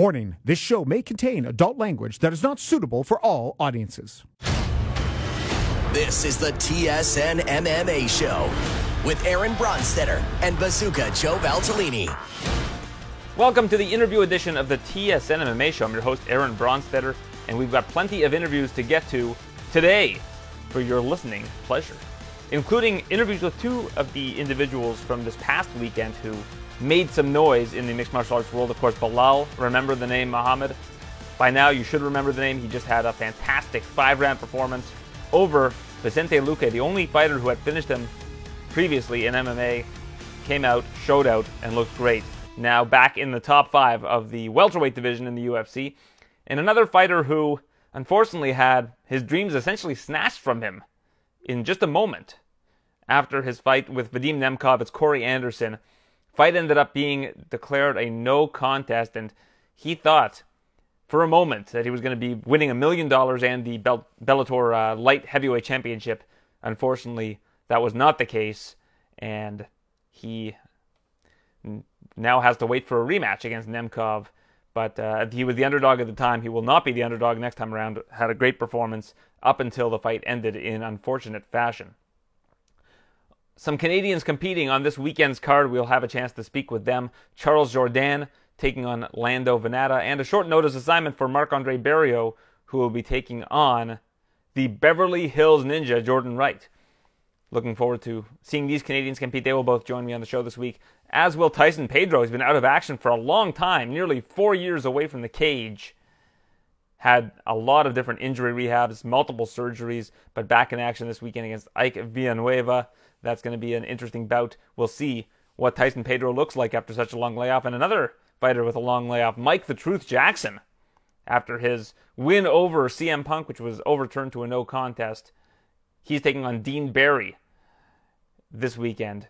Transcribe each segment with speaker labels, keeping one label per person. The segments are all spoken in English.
Speaker 1: Warning this show may contain adult language that is not suitable for all audiences.
Speaker 2: This is the TSN MMA Show with Aaron Bronsteter and Bazooka Joe Valtellini.
Speaker 3: Welcome to the interview edition of the TSN MMA Show. I'm your host, Aaron Bronsteter, and we've got plenty of interviews to get to today for your listening pleasure, including interviews with two of the individuals from this past weekend who made some noise in the mixed martial arts world. Of course, Belal, remember the name Muhammad? By now, you should remember the name. He just had a fantastic five round performance over Vicente Luque, the only fighter who had finished him previously in MMA, came out, showed out, and looked great. Now back in the top five of the welterweight division in the UFC. And another fighter who, unfortunately, had his dreams essentially snatched from him in just a moment after his fight with Vadim Nemkov. It's Corey Anderson. Fight ended up being declared a no contest, and he thought for a moment that he was going to be winning a million dollars and the Bell- Bellator uh, light heavyweight championship. Unfortunately, that was not the case, and he now has to wait for a rematch against Nemkov. But uh, he was the underdog at the time. He will not be the underdog next time around. Had a great performance up until the fight ended in unfortunate fashion. Some Canadians competing on this weekend's card. We'll have a chance to speak with them. Charles Jourdain taking on Lando Vannata, and a short notice assignment for Marc Andre Barriault, who will be taking on the Beverly Hills Ninja, Jordan Wright. Looking forward to seeing these Canadians compete. They will both join me on the show this week, as will Tyson Pedro. He's been out of action for a long time, nearly four years away from the cage. Had a lot of different injury rehabs, multiple surgeries, but back in action this weekend against Ike Villanueva. That's going to be an interesting bout. We'll see what Tyson Pedro looks like after such a long layoff. And another fighter with a long layoff, Mike the Truth Jackson, after his win over CM Punk, which was overturned to a no contest. He's taking on Dean Barry this weekend.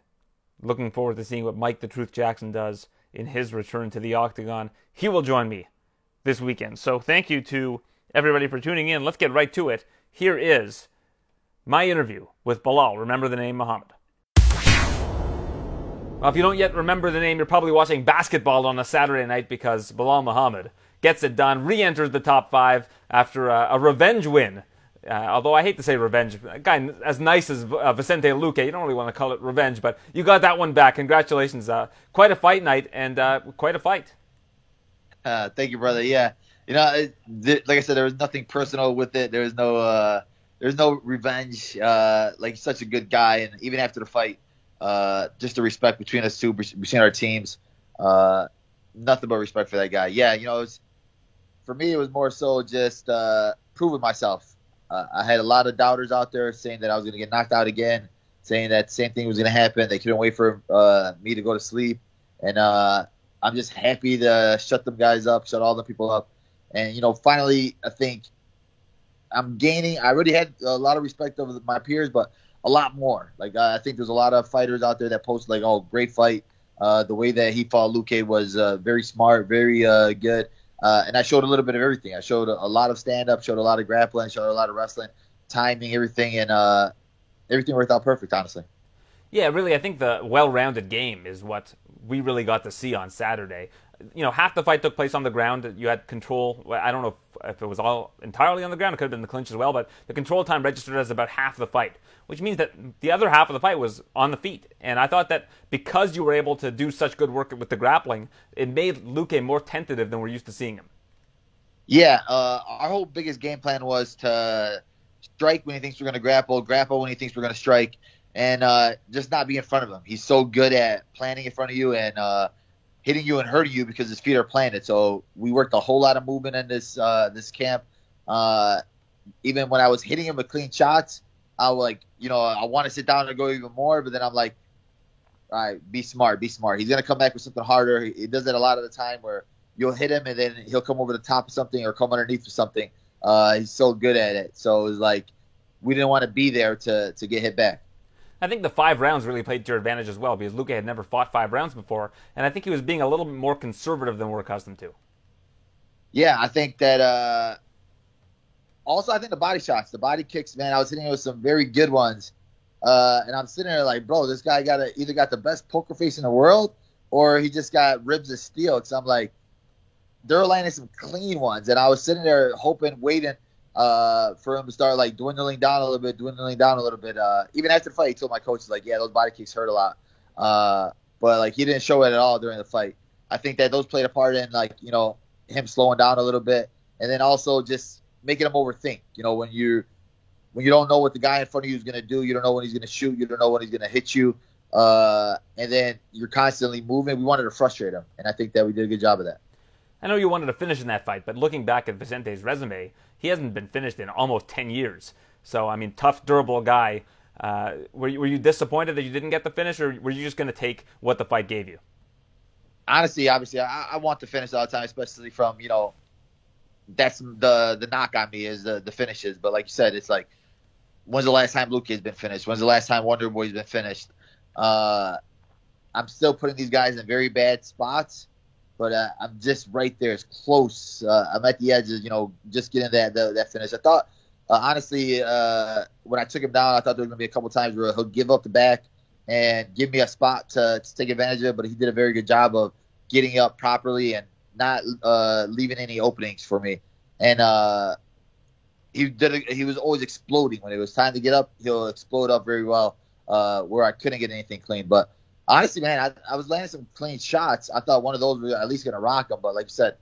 Speaker 3: Looking forward to seeing what Mike the Truth Jackson does in his return to the octagon. He will join me this weekend. So thank you to everybody for tuning in. Let's get right to it. Here is my interview with Belal. Remember the name Muhammad. Well, if you don't yet remember the name, you're probably watching basketball on a Saturday night because Belal Muhammad gets it done, re enters the top five after a, a revenge win. Uh, although I hate to say revenge, a guy as nice as uh, Vicente Luque, you don't really want to call it revenge, but you got that one back. Congratulations. Uh, quite a fight night and uh, quite a fight.
Speaker 4: Uh, thank you, brother. Yeah. You know, it, th- like I said, there was nothing personal with it. There was no, uh, there's no revenge. like, such a good guy. And even after the fight, uh, just the respect between us two, between our teams. Uh, nothing but respect for that guy. Yeah, you know, it was, for me, it was more so just uh, proving myself. Uh, I had a lot of doubters out there saying that I was going to get knocked out again, saying that same thing was going to happen. They couldn't wait for uh, me to go to sleep, and uh, I'm just happy to shut them guys up, shut all the people up, and you know, finally, I think I'm gaining. I already had a lot of respect over my peers, but a lot more. Like uh, I think there's a lot of fighters out there that post like, "Oh, great fight." Uh, the way that he fought Luque was uh, very smart, very uh, good. Uh, and I showed a little bit of everything. I showed a, a lot of stand up, showed a lot of grappling, showed a lot of wrestling, timing, everything, and uh, everything worked out perfect, honestly.
Speaker 3: Yeah, really, I think the well rounded game is what we really got to see on Saturday you know, half the fight took place on the ground. You had control. I don't know if, it was all entirely on the ground. It could have been the clinch as well, but the control time registered as about half the fight, which means that the other half of the fight was on the feet. And I thought that because you were able to do such good work with the grappling, it made Luque more tentative than we're used to seeing him.
Speaker 4: Yeah, uh, our whole biggest game plan was to strike when he thinks we're going to grapple, grapple when he thinks we're going to strike, and uh, just not be in front of him. He's so good at planning in front of you and uh, hitting you and hurting you because his feet are planted. So we worked a whole lot of movement in this uh, this camp. Uh, even when I was hitting him with clean shots, I was like, you know, I want to sit down and go even more, but then I'm like, all right, be smart, be smart. He's gonna come back with something harder. He does that a lot of the time where you'll hit him and then he'll come over the top of something or come underneath for something. Uh, he's so good at it. So it was like we didn't want to be there to to get hit back.
Speaker 3: I think the five rounds really played to your advantage as well because Luque had never fought five rounds before, and I think he was being a little bit more conservative than we're accustomed to.
Speaker 4: Yeah, I think that. Uh, also, I think the body shots, the body kicks, man, I was hitting with some very good ones, uh, and I'm sitting there like, bro, this guy got a, either got the best poker face in the world or he just got ribs of steel. Because I'm like, they're landing some clean ones, and I was sitting there hoping, waiting uh, for him to start like dwindling down a little bit, dwindling down a little bit. Uh, even after the fight, he told my coaches like, yeah, those body kicks hurt a lot. Uh, but like he didn't show it at all during the fight. I think that those played a part in like you know him slowing down a little bit, and then also just making him overthink. You know when you when you don't know what the guy in front of you is going to do, you don't know when he's going to shoot, you don't know when he's going to hit you, uh, and then you're constantly moving. We wanted to frustrate him, and I think that we did a good job of that.
Speaker 3: I know you wanted to finish in that fight, but looking back at Vicente's resume, he hasn't been finished in almost 10 years. So, I mean, tough, durable guy. Uh, were, you, were you disappointed that you didn't get the finish, or were you just going to take what the fight gave you?
Speaker 4: Honestly, obviously, I, I want the finish all the time, especially from, you know, that's the the knock on me is the, the finishes. But like you said, it's like, when's the last time Luque has been finished? When's the last time Wonder Boy's been finished? Uh, I'm still putting these guys in very bad spots but uh, I'm just right there. It's close. Uh, I'm at the edge of, you know, just getting that that, that finish. I thought, uh, honestly, uh, when I took him down, I thought there was to be a couple times where he'll give up the back and give me a spot to, to take advantage of, but he did a very good job of getting up properly and not uh, leaving any openings for me. And uh, he did. A, he was always exploding when it was time to get up. He'll explode up very well, where I couldn't get anything clean, but honestly, man, I, I was landing some clean shots. I thought one of those was at least going to rock him, but like you said,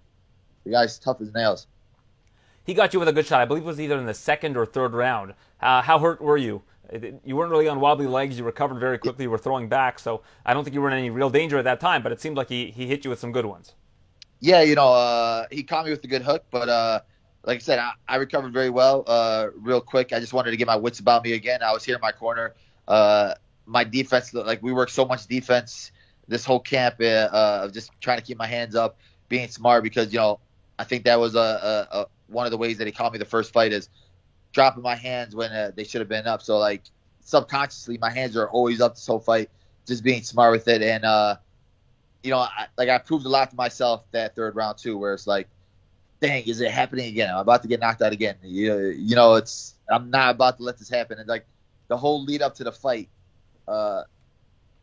Speaker 4: the guy's tough as nails.
Speaker 3: He got you with a good shot. I believe it was either in the second or third round. Uh, how hurt were you? You weren't really on wobbly legs. You recovered very quickly. You were throwing back, so I don't think you were in any real danger at that time. But it seemed like he, he hit you with some good ones.
Speaker 4: Yeah, you know, uh, he caught me with a good hook, but uh, like I said, I, I recovered very well, uh, real quick. I just wanted to get my wits about me again. I was here in my corner. Uh, my defense, like we work so much defense this whole camp uh, uh, of just trying to keep my hands up, being smart because you know I think that was a, a, a one of the ways that he called me the first fight is dropping my hands when uh, they should have been up. So like subconsciously, my hands are always up this whole fight, just being smart with it. And uh, you know, I, like I proved a lot to myself that third round too, where it's like, dang, is it happening again? I'm about to get knocked out again. You, you know, it's I'm not about to let this happen. And like the whole lead up to the fight, uh,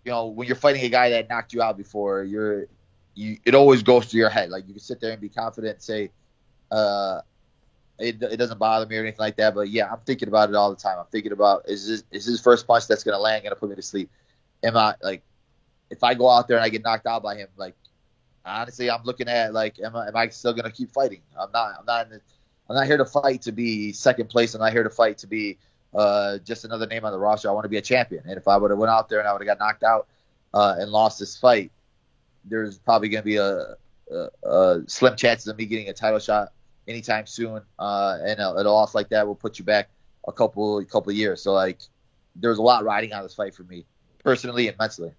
Speaker 4: you know, when you're fighting a guy that knocked you out before, you're you it always goes to your head. Like you can sit there and be confident and say, uh, it, it doesn't bother me or anything like that. But yeah, I'm thinking about it all the time. I'm thinking about is this is his first punch that's gonna land gonna put me to sleep? Am I like if I go out there and I get knocked out by him, like honestly, I'm looking at like am I, am I still gonna keep fighting? I'm not. I'm not. The, I'm not here to fight to be second place. I'm not here to fight to be uh, just another name on the roster. I want to be a champion. And if I would have went out there and I would have got knocked out uh, and lost this fight, there's probably going to be a, a, a, slim chances of me getting a title shot anytime soon. Uh, and a, a loss like that will put you back a couple a couple years. So like, there's a lot riding on this fight for me personally and mentally.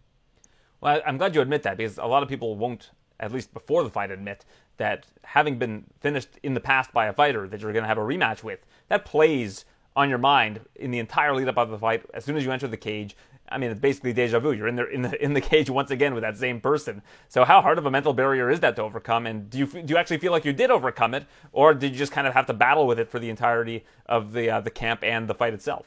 Speaker 3: Well, I'm glad you admit that because a lot of people won't, at least before the fight, admit that having been finished in the past by a fighter that you're going to have a rematch with, that plays on your mind in the entire lead up of the fight. As soon as you enter the cage, I mean, it's basically deja vu. You're in there in the in the cage once again with that same person. So how hard of a mental barrier is that to overcome? And do you do you actually feel like you did overcome it, or did you just kind of have to battle with it for the entirety of the uh, the camp and the fight itself?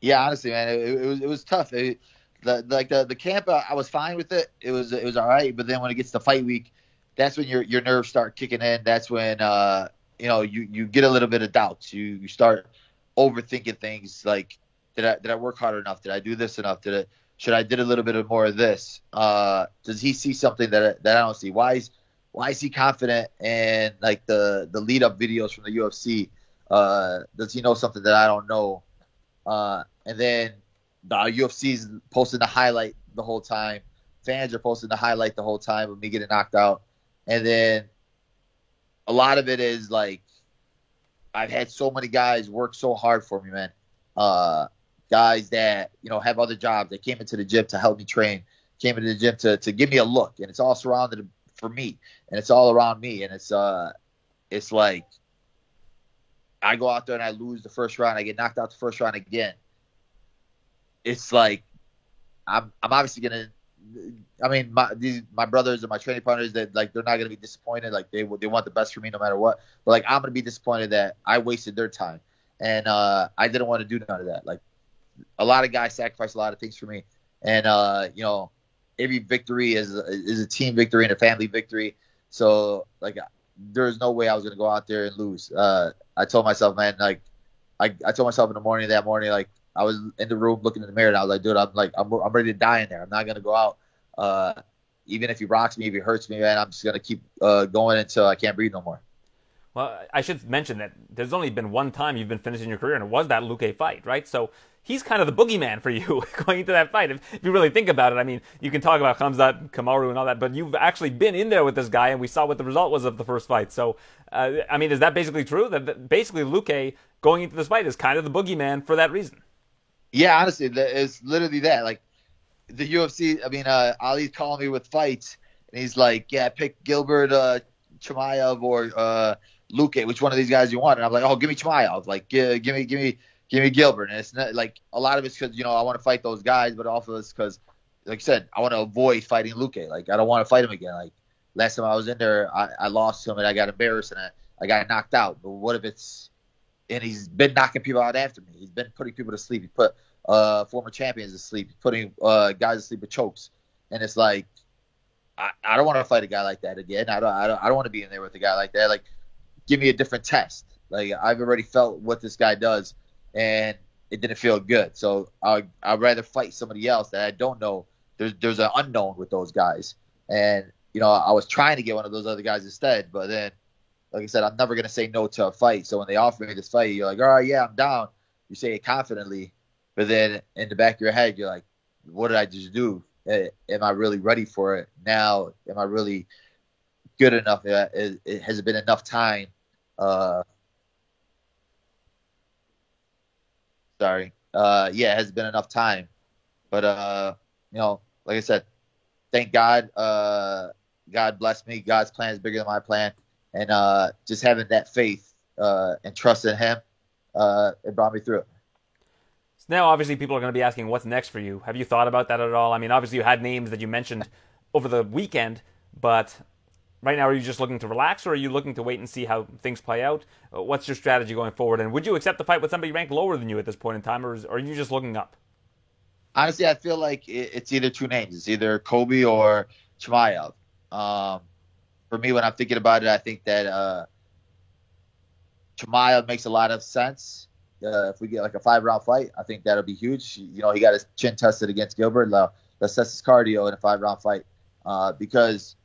Speaker 4: Yeah, honestly, man, it, it was it was tough. It, the, like the the camp, uh, I was fine with it. It was it was all right. But then when it gets to fight week, that's when your your nerves start kicking in. That's when uh you know you you get a little bit of doubts. You you start overthinking things like did I did I work hard enough? Did I do this enough? Did it should I did a little bit of more of this? Uh, does he see something that that I don't see? Why is why is he confident in like the the lead up videos from the UFC? Uh, does he know something that I don't know? Uh, and then the UFC's posting the highlight the whole time. Fans are posting the highlight the whole time of me getting knocked out, and then a lot of it is like I've had so many guys work so hard for me, man. Uh, guys that you know have other jobs. that came into the gym to help me train. Came into the gym to to give me a look, and it's all surrounded for me, and it's all around me, and it's uh, it's like I go out there and I lose the first round. I get knocked out the first round again. It's like I'm I'm obviously gonna I mean, my these my brothers and my training partners that like they're not gonna be disappointed. Like they they want the best for me no matter what. But like I'm gonna be disappointed that I wasted their time, and uh, I didn't want to do none of that. Like a lot of guys sacrifice a lot of things for me, and uh, you know, every victory is is a team victory and a family victory. So like, there's no way I was gonna go out there and lose. Uh, I told myself, man, like, I, I told myself in the morning that morning, like, I was in the room looking in the mirror, and I was like, dude, I'm like, I'm, I'm ready to die in there. I'm not gonna go out. Uh, even if he rocks me, if he hurts me, man, I'm just gonna keep uh, going until I can't breathe no more.
Speaker 3: Well, I should mention that there's only been one time you've been finishing your career, and it was that Luque fight, right? So he's kind of the boogeyman for you going into that fight. If, if, you really think about it, I mean, you can talk about Khamzat, Kamaru, and all that, but you've actually been in there with this guy, and we saw what the result was of the first fight. So, uh, I mean, is that basically true? That, that basically Luque going into this fight is kind of the boogeyman for that reason?
Speaker 4: Yeah, honestly, it's literally that. Like the UFC, I mean, uh, Ali's calling me with fights, and he's like, "Yeah, pick Gilbert uh, Chimaev or uh, Luque. Which one of these guys you want?" And I'm like, "Oh, give me Chimaev. Like, give, give me, give me, give me Gilbert." And it's not like a lot of it's because you know I want to fight those guys, but also it's because, like I said, I want to avoid fighting Luque. Like, I don't want to fight him again. Like last time I was in there, I, I lost to him and I got embarrassed and I, I got knocked out. But what if it's and he's been knocking people out after me. He's been putting people to sleep. He put uh, former champions to sleep. He's putting uh, guys to sleep with chokes. And it's like, I, I don't want to fight a guy like that again. I don't, I don't, I don't want to be in there with a guy like that. Like, give me a different test. Like, I've already felt what this guy does, and it didn't feel good. So I, I'd rather fight somebody else that I don't know. There's, there's an unknown with those guys. And, you know, I was trying to get one of those other guys instead, but then like I said, I'm never gonna say no to a fight. So when they offer me this fight, you're like, all right, yeah, I'm down. You say it confidently, but then in the back of your head, you're like, what did I just do? Am I really ready for it now? Am I really good enough? It, has it been enough time? Uh, sorry. Uh, yeah, it has been enough time. But uh, you know, like I said, thank God. Uh, God bless me. God's plan is bigger than my plan and uh, just having that faith uh, and trust in Him, uh, it brought me through it.
Speaker 3: So now, obviously, people are going to be asking, "What's next for you?" Have you thought about that at all? I mean, obviously, you had names that you mentioned over the weekend, but right now, are you just looking to relax, or are you looking to wait and see how things play out? What's your strategy going forward? And would you accept the fight with somebody ranked lower than you at this point in time, or, is, or are you just looking up?
Speaker 4: Honestly, I feel like it's either two names. It's either Colby or Chimaev. Um, for me, when I'm thinking about it, I think that uh, Chimaev makes a lot of sense. Uh, if we get like a five round fight, I think that'll be huge. You know, he got his chin tested against Gilbert. Let's test his cardio in a five round fight. Uh, because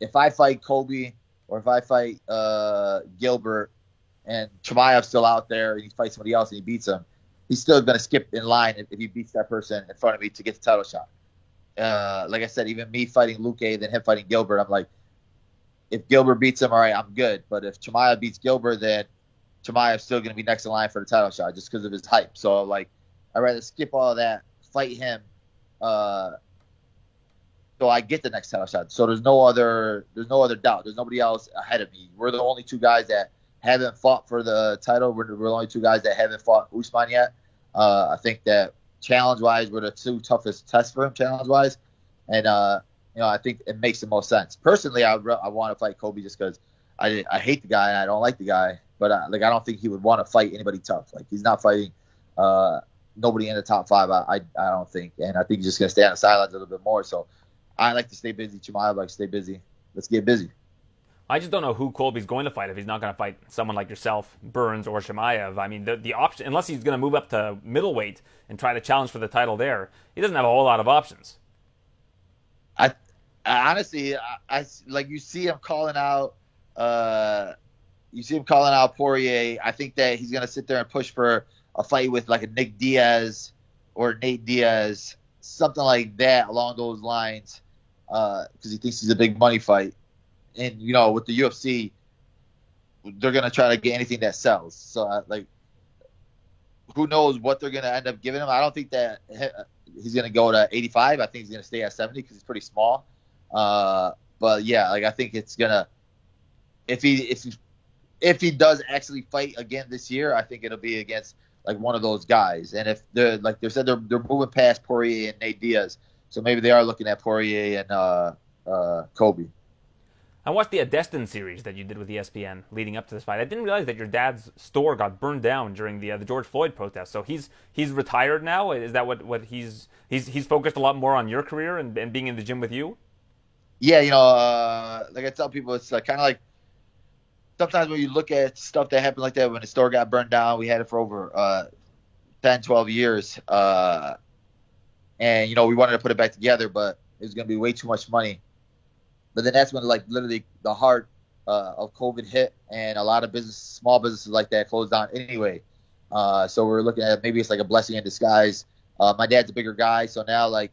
Speaker 4: if I fight Colby or if I fight uh, Gilbert and Chimaev's still out there and he fights somebody else and he beats him, he's still going to skip in line if, if, he beats that person in front of me to get the title shot. Uh, like I said, even me fighting Luque, then him fighting Gilbert, I'm like, if Gilbert beats him, all right, I'm good. But if Chimaev beats Gilbert, then Chimaev's still going to be next in line for the title shot just because of his hype. So like, I'd rather skip all that, fight him, uh, so I get the next title shot. So there's no other, there's no other doubt. There's nobody else ahead of me. We're the only two guys that haven't fought for the title. We're, we're the only two guys that haven't fought Usman yet. Uh, I think that challenge wise, we're the two toughest tests for him challenge wise, and uh, you know, I think it makes the most sense. Personally, I I want to fight Colby just because I I hate the guy and I don't like the guy, but I, like I don't think he would want to fight anybody tough. Like he's not fighting uh, nobody in the top five. I, I, I don't think, and I think he's just gonna stay on the sidelines a little bit more. So I like to stay busy. Chimaev like stay busy. Let's get busy.
Speaker 3: I just don't know who Colby's going to fight if he's not going to fight someone like yourself, Burns, or Chimaev. I mean, the, the option, unless he's going to move up to middleweight and try to challenge for the title there, he doesn't have a whole lot of options.
Speaker 4: Honestly, I, I, like you see him calling out. Uh, you see him calling out Poirier. I think that he's gonna sit there and push for a fight with like a Nick Diaz or Nate Diaz, something like that along those lines, because uh, he thinks he's a big money fight. And you know, with the UFC, they're gonna try to get anything that sells. So uh, like, who knows what they're gonna end up giving him? I don't think that he's gonna go to 85. I think he's gonna stay at 70 because he's pretty small. Uh, but yeah, like I think it's gonna if he if he, if he does actually fight again this year, I think it'll be against like one of those guys. And if they're like they said they're they're moving past Poirier and Nate Diaz, so maybe they are looking at Poirier and uh, uh, Colby.
Speaker 3: I watched the Destined series that you did with ESPN leading up to this fight. I didn't realize that your dad's store got burned down during the uh, the George Floyd protest. So he's he's retired now. Is that what, what he's he's he's focused a lot more on your career and, and being in the gym with you?
Speaker 4: Yeah, you know, uh, like I tell people, it's like, kind of like sometimes when you look at stuff that happened like that when the store got burned down, we had it for over uh, 10, 12 years. Uh, and, you know, we wanted to put it back together, but it was going to be way too much money. But then that's when, like, literally the heart uh, of COVID hit, and a lot of business, small businesses like that closed down anyway. Uh, so we're looking at maybe it's like a blessing in disguise. Uh, my dad's a bigger guy, so now, like,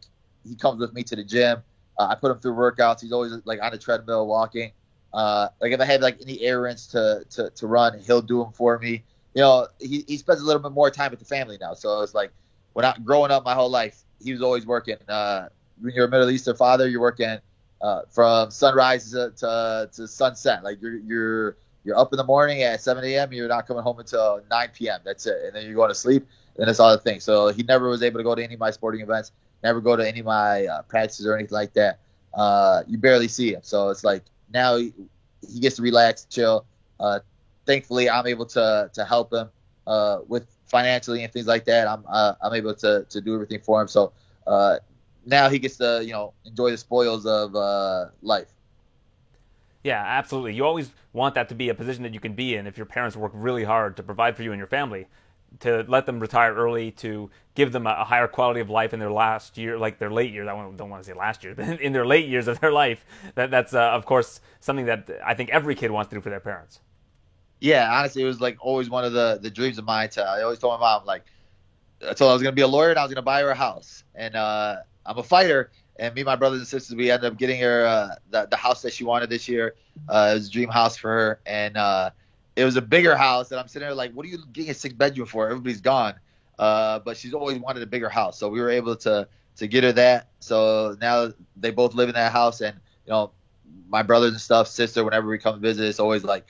Speaker 4: he comes with me to the gym. Uh, I put him through workouts. He's always, like, on the treadmill walking. Uh, like if I had like any errands to, to, to run, he'll do them for me. You know, he, he spends a little bit more time with the family now. So it's like when I growing up my whole life, he was always working. Uh, when you're a Middle Eastern father, you're working uh, from sunrise to, to, to sunset. Like you're you're you're up in the morning at 7 a.m. You're not coming home until 9 p.m. That's it, and then you're going to sleep. And that's all the thing. So he never was able to go to any of my sporting events, never go to any of my uh, practices or anything like that. Uh, you barely see him. So it's like now he, he gets to relax, chill. Uh, thankfully, I'm able to to help him uh, with financially and things like that. I'm uh, I'm able to to do everything for him. So uh, now he gets to you know enjoy the spoils of life.
Speaker 3: Yeah, absolutely. You always want that to be a position that you can be in if your parents work really hard to provide for you and your family to let them retire early, to give them a, higher quality of life in their last year, like their late years. I don't want to say last year, but in their late years of their life. That, that's, uh, of course, something that I think every kid wants to do for their parents.
Speaker 4: Yeah, honestly, it was like always one of the, the dreams of mine. To, I always told my mom, like, I told her I was to be a lawyer and I was to buy her a house. And uh, I'm a fighter. And me my brothers and sisters, we ended up getting her uh, the, the house that she wanted this year. Uh, it was a dream house for her. And, uh, it was a bigger house, and I'm sitting there like, what are you getting a six bedroom for? Everybody's gone. Uh, but she's always wanted a bigger house, so we were able to to get her that. So now they both live in that house, and you know, my brothers and stuff, sister, whenever we come visit, it's always like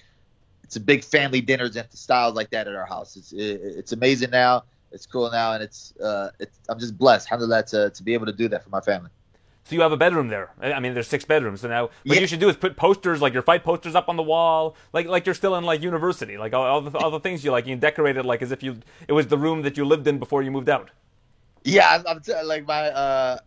Speaker 4: it's a big family dinners and styles like that at our house. It's it, it's amazing now. It's cool now, and it's uh, it's I'm just blessed, alhamdulillah, to to be able to do that for my family.
Speaker 3: So you have a bedroom there. I mean, there's six bedrooms. So now, what yeah. you should do is put posters, like your fight posters, up on the wall, like like you're still in like university, like all, all the all the things you like. You can decorate it like as if you it was the room that you lived in before you moved out.
Speaker 4: Yeah, I'm, I'm t- like my uh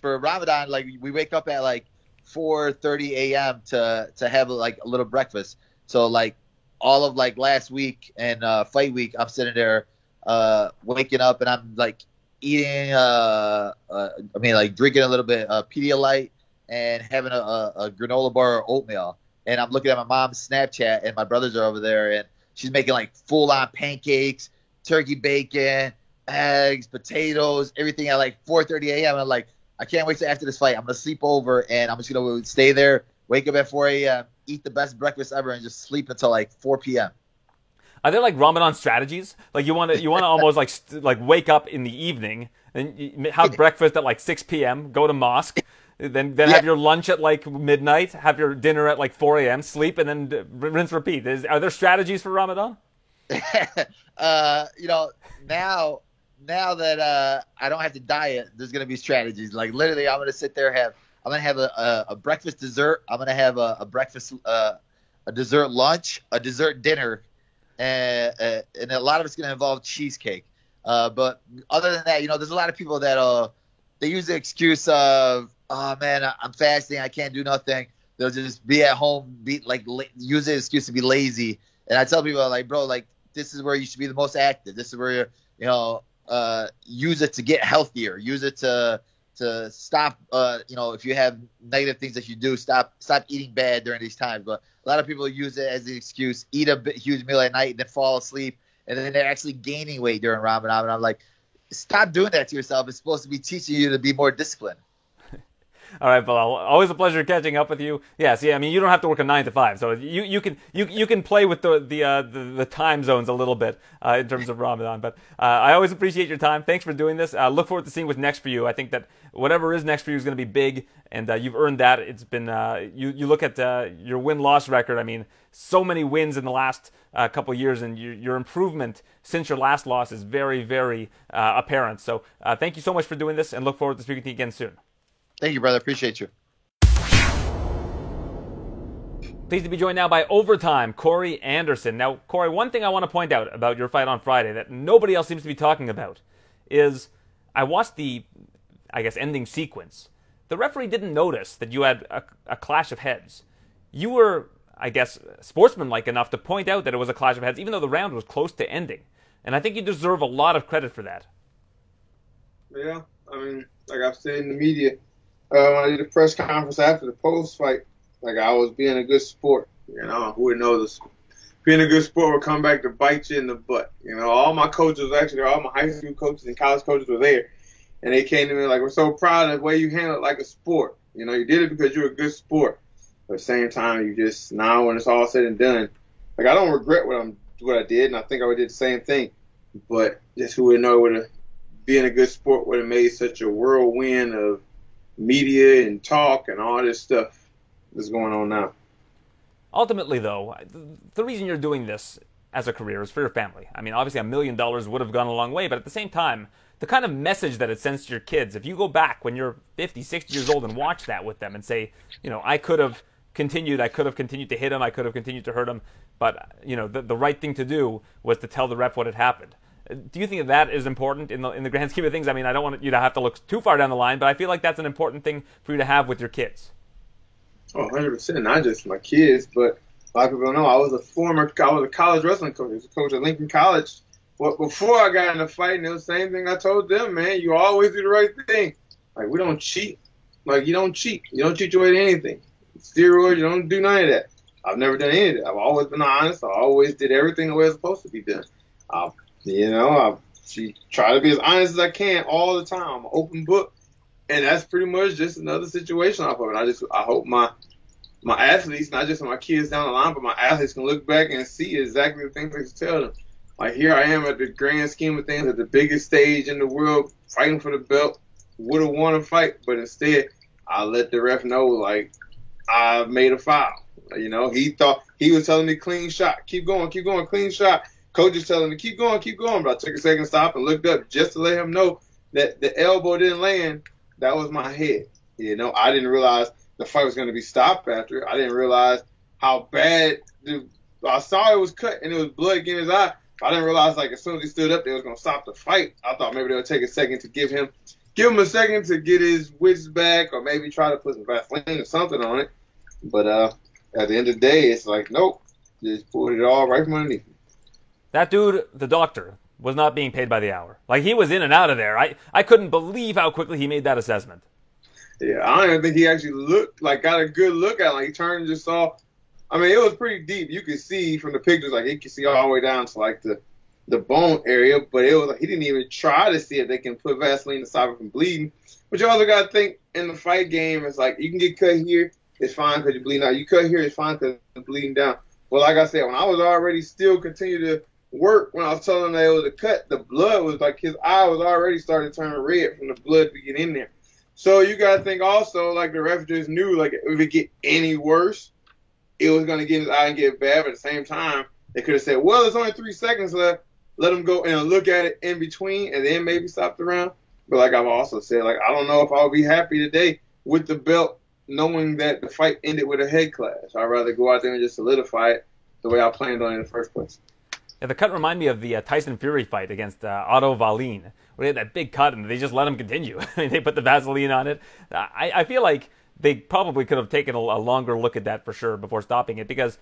Speaker 4: for Ramadan, like we wake up at like 4:30 a.m. to to have like a little breakfast. So like all of like last week and uh, fight week, I'm sitting there uh waking up and I'm like eating, uh, uh, I mean, like drinking a little bit of uh, Pedialyte and having a, a, a granola bar or oatmeal. And I'm looking at my mom's Snapchat, and my brothers are over there, and she's making like full on pancakes, turkey bacon, eggs, potatoes, everything at like 4:30 a.m. I'm like, I can't wait till after this fight. I'm gonna sleep over, and I'm just gonna stay there, wake up at 4 a.m., eat the best breakfast ever, and just sleep until like 4 p.m.
Speaker 3: Are there like Ramadan strategies? Like you want to you want to almost like st- like wake up in the evening and have breakfast at like 6 p.m. Go to mosque. Then, then yeah. have your lunch at like midnight. Have your dinner at like 4 a.m. Sleep and then rinse repeat. Is, are there strategies for Ramadan?
Speaker 4: uh, you know, now now that uh, I don't have to diet, there's gonna be strategies. Like literally, I'm gonna sit there have I'm gonna have a, a, a breakfast dessert. I'm gonna have a, a breakfast uh, a dessert lunch, a dessert dinner, and, uh, and a lot of it's going to involve cheesecake. Uh, but other than that, you know, there's a lot of people that uh, they use the excuse of, oh man, I'm fasting, I can't do nothing. They'll just be at home, be like use the excuse to be lazy. And I tell people like, bro, like this is where you should be the most active. This is where you're, you know, uh, use it to get healthier. Use it to to stop. Uh, you know, if you have negative things that you do, stop stop eating bad during these times. But lot of people use it as an excuse, eat a huge meal at night and then fall asleep, and then they're actually gaining weight during Ramadan. And I'm like, stop doing that to yourself. It's supposed to be teaching you to be more disciplined.
Speaker 3: All right, Belal. Always a pleasure catching up with you. Yes, yeah. I mean, you don't have to work a nine to five, so you, you can you you can play with the the uh, the, the, time zones a little bit uh, in terms of Ramadan. But uh, I always appreciate your time. Thanks for doing this. Uh, look forward to seeing what's next for you. I think that whatever is next for you is going to be big, and uh, you've earned that. It's been uh, you you look at your win loss record. I mean, so many wins in the last couple years, and your, your improvement since your last loss is very very apparent. So thank you so much for doing this, and look forward to speaking to you again soon.
Speaker 4: Thank you, brother. Appreciate you.
Speaker 3: Pleased to be joined now by Overtime, Corey Anderson. Now, Corey, one thing I want to point out about your fight on Friday that nobody else seems to be talking about is I watched the, I guess, ending sequence. the referee didn't notice that you had a, a clash of heads. You were, I guess, sportsmanlike enough to point out that it was a clash of heads, even though the round was close to ending. And I think you deserve a lot of credit for that.
Speaker 5: Yeah, I mean, like I've said in the media, uh, when I did a press conference after the post fight, like I was being a good sport. You know, who would know this? Being a good sport will come back to bite you in the butt. You know, all my coaches actually, all my high school coaches and college coaches were there, and they came to me like, "We're so proud of the way you handled it like a sport. You know, you did it because you're a good sport. But at the same time, you just now when it's all said and done, like I don't regret what I'm what I did, and I think I would did the same thing. But just who would know would have being a good sport would have made such a whirlwind of media and talk and all this stuff that's going on now.
Speaker 3: Ultimately, though, the reason you're doing this as a career is for your family. I mean, obviously, a million dollars would have gone a long way, but at the same time, the kind of message that it sends to your kids, if you go back when you're 50, 60 years old and watch that with them and say, you know, I could have continued, I could have continued to hit him, I could have continued to hurt him, but, you know, the, the right thing to do was to tell the ref what had happened. Do you think that, that is important in the in the grand scheme of things? I mean, I don't want you to have to look too far down the line, but I feel like that's an important thing for you to have with your kids.
Speaker 5: Oh, 100%. Not just my kids, but a lot of people don't know I was a former, I was a college wrestling coach. I was a coach at Lincoln College. Well, before I got in the fight, and it was the same thing I told them, man. You always do the right thing. Like, we don't cheat. Like, you don't cheat. You don't cheat your way to anything. Steroids, you don't do none of that. I've never done any of that. I've always been honest. I always did everything the way it's supposed to be done. I've you know, I she try to be as honest as I can all the time. I'm open book, and that's pretty much just another situation off of it. I just I hope my my athletes, not just my kids down the line, but my athletes can look back and see exactly the things I tell them. Like here I am at the grand scheme of things, at the biggest stage in the world, fighting for the belt. Would have won a fight, but instead I let the ref know like I made a foul. You know, he thought he was telling me clean shot, keep going, keep going, clean shot. Coach is telling me, keep going, keep going. But I took a second stop and looked up just to let him know that the elbow didn't land. That was my head. You know, I didn't realize the fight was going to be stopped after. I didn't realize how bad the. I saw it was cut and it was blood getting his eye. I didn't realize like as soon as he stood up, they was going to stop the fight. I thought maybe they would take a second to give him, give him a second to get his wits back, or maybe try to put some Vaseline or something on it. But uh, at the end of the day, it's like nope, just pulled it all right from underneath.
Speaker 3: That dude, the doctor, was not being paid by the hour. Like he was in and out of there. I, I couldn't believe how quickly he made that assessment.
Speaker 5: Yeah, I don't think he actually looked like got a good look at it. Like he turned and just saw. I mean, it was pretty deep. You could see from the pictures, like he could see all the way down to like the the bone area, but it was like he didn't even try to see if they can put Vaseline to stop it from bleeding. But you also got to think in the fight game, it's like you can get cut here, it's fine because you're bleeding out. You cut here, it's fine because bleeding down. Well, like I said, when I was already still continue to work when I was telling them they was a cut. The blood was like his eye was already starting to turn red from the blood to get in there. So you gotta think also like the ref just knew like if it get any worse, it was gonna get his eye and get bad. But at the same time, they could have said, well, there's only three seconds left. Let him go and look at it in between, and then maybe stop the round. But like I've also said, like I don't know if I'll be happy today with the belt, knowing that the fight ended with a head clash. I'd rather go out there and just solidify it the way I planned on it in the first place.
Speaker 3: Yeah, the cut reminded me of the uh, Tyson Fury fight against uh, Otto Wallin, where they had that big cut and they just let him continue. I mean, they put the Vaseline on it. I, I feel like they probably could have taken a, a, longer look at that for sure before stopping it because,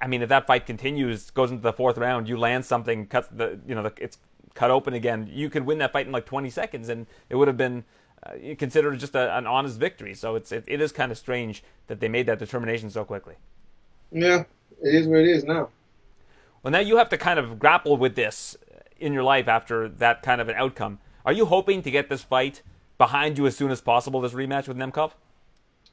Speaker 3: I mean, if that fight continues, goes into the fourth round, you land something, cuts the, you know, the, it's cut open again, you could win that fight in like 20 seconds and it would have been uh, considered just a, an honest victory. So it's it, it is kind of strange that they made that determination so quickly.
Speaker 5: Yeah, it is what it is now.
Speaker 3: Well, now you have to kind of grapple with this in your life after that kind of an outcome. Are you hoping to get this fight behind you as soon as possible, this rematch with Nemkov?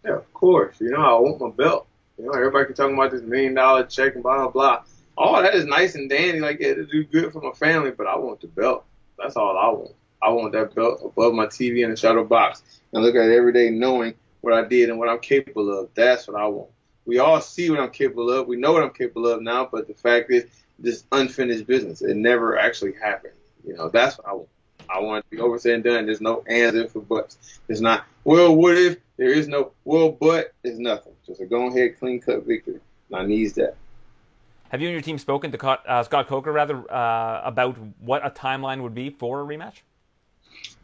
Speaker 5: Yeah, of course. You know, I want my belt. You know, everybody can talk about this million dollar check and blah, blah, blah. All that is nice and dandy, like, yeah, to do good for my family, but I want the belt. That's all I want. I want that belt above my TV in the shadow box and look at it every day knowing what I did and what I'm capable of. That's what I want. We all see what I'm capable of. We know what I'm capable of now, but the fact is, this unfinished business. It never actually happened. You know, that's what I want. I want it to be over said and done. There's no ands, if, or buts. There's not, well, what if? There is no, well, but, it's nothing. Just a go ahead, clean cut victory. And I needs that.
Speaker 3: Have you and your team spoken to uh, Scott Coker, rather, uh, about what a timeline would be for a rematch?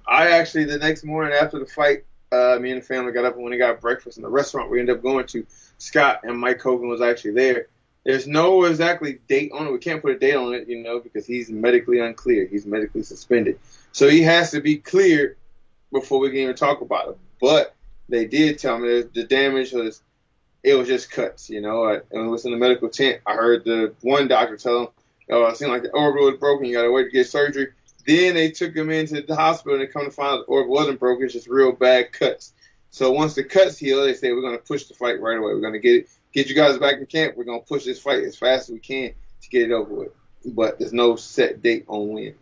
Speaker 5: I actually, the next morning after the fight, uh, me and the family got up and when we got breakfast in the restaurant we ended up going to. Scott and Mike Kogan was actually there. There's no exactly date on it. We can't put a date on it, you know, because he's medically unclear. He's medically suspended. So he has to be cleared before we can even talk about it. But they did tell me the damage was it was just cuts, you know. And it was in the medical tent. I heard the one doctor tell him, "Oh, it seemed like the orbital was broken. You got to wait to get surgery." Then they took him into the hospital and they come to find out the orbital wasn't broken. It's just real bad cuts. So once the cuts heal, they say we're going to push the fight right away. We're going to get it, get you guys back in camp. We're going to push this fight as fast as we can to get it over with. But there's no set date on when.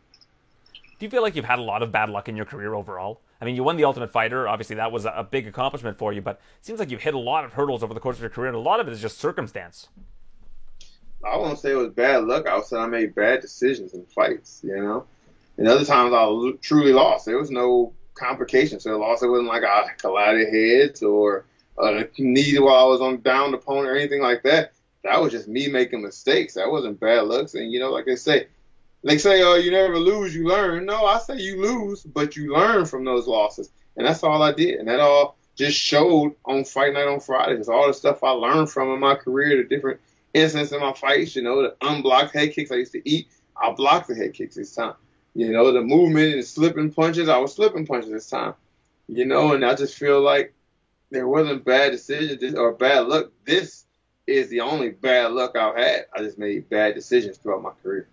Speaker 3: Do you feel like you've had a lot of bad luck in your career overall? I mean, you won the Ultimate Fighter. Obviously, that was a big accomplishment for you, but it seems like you've hit a lot of hurdles over the course of your career, and a lot of it is just circumstance.
Speaker 5: I won't say it was bad luck. I would say I made bad decisions in fights, you know. And other times I truly lost. There was no complications to the loss. It wasn't like I collided heads or uh, a knee while I was on down the opponent or anything like that. That was just me making mistakes. That wasn't bad looks. And you know, like they say, they say, "Oh, you never lose, you learn." No, I say you lose, but you learn from those losses, and that's all I did. And that all just showed on Fight Night on Friday. It's all the stuff I learned from in my career, the different incidents in my fights. You know, the unblocked head kicks I used to eat. I blocked the head kicks this time. You know, the movement and slipping punches, I was slipping punches this time. You know, and I just feel like there wasn't bad decisions or bad luck. This is the only bad luck I've had. I just made bad decisions throughout my career.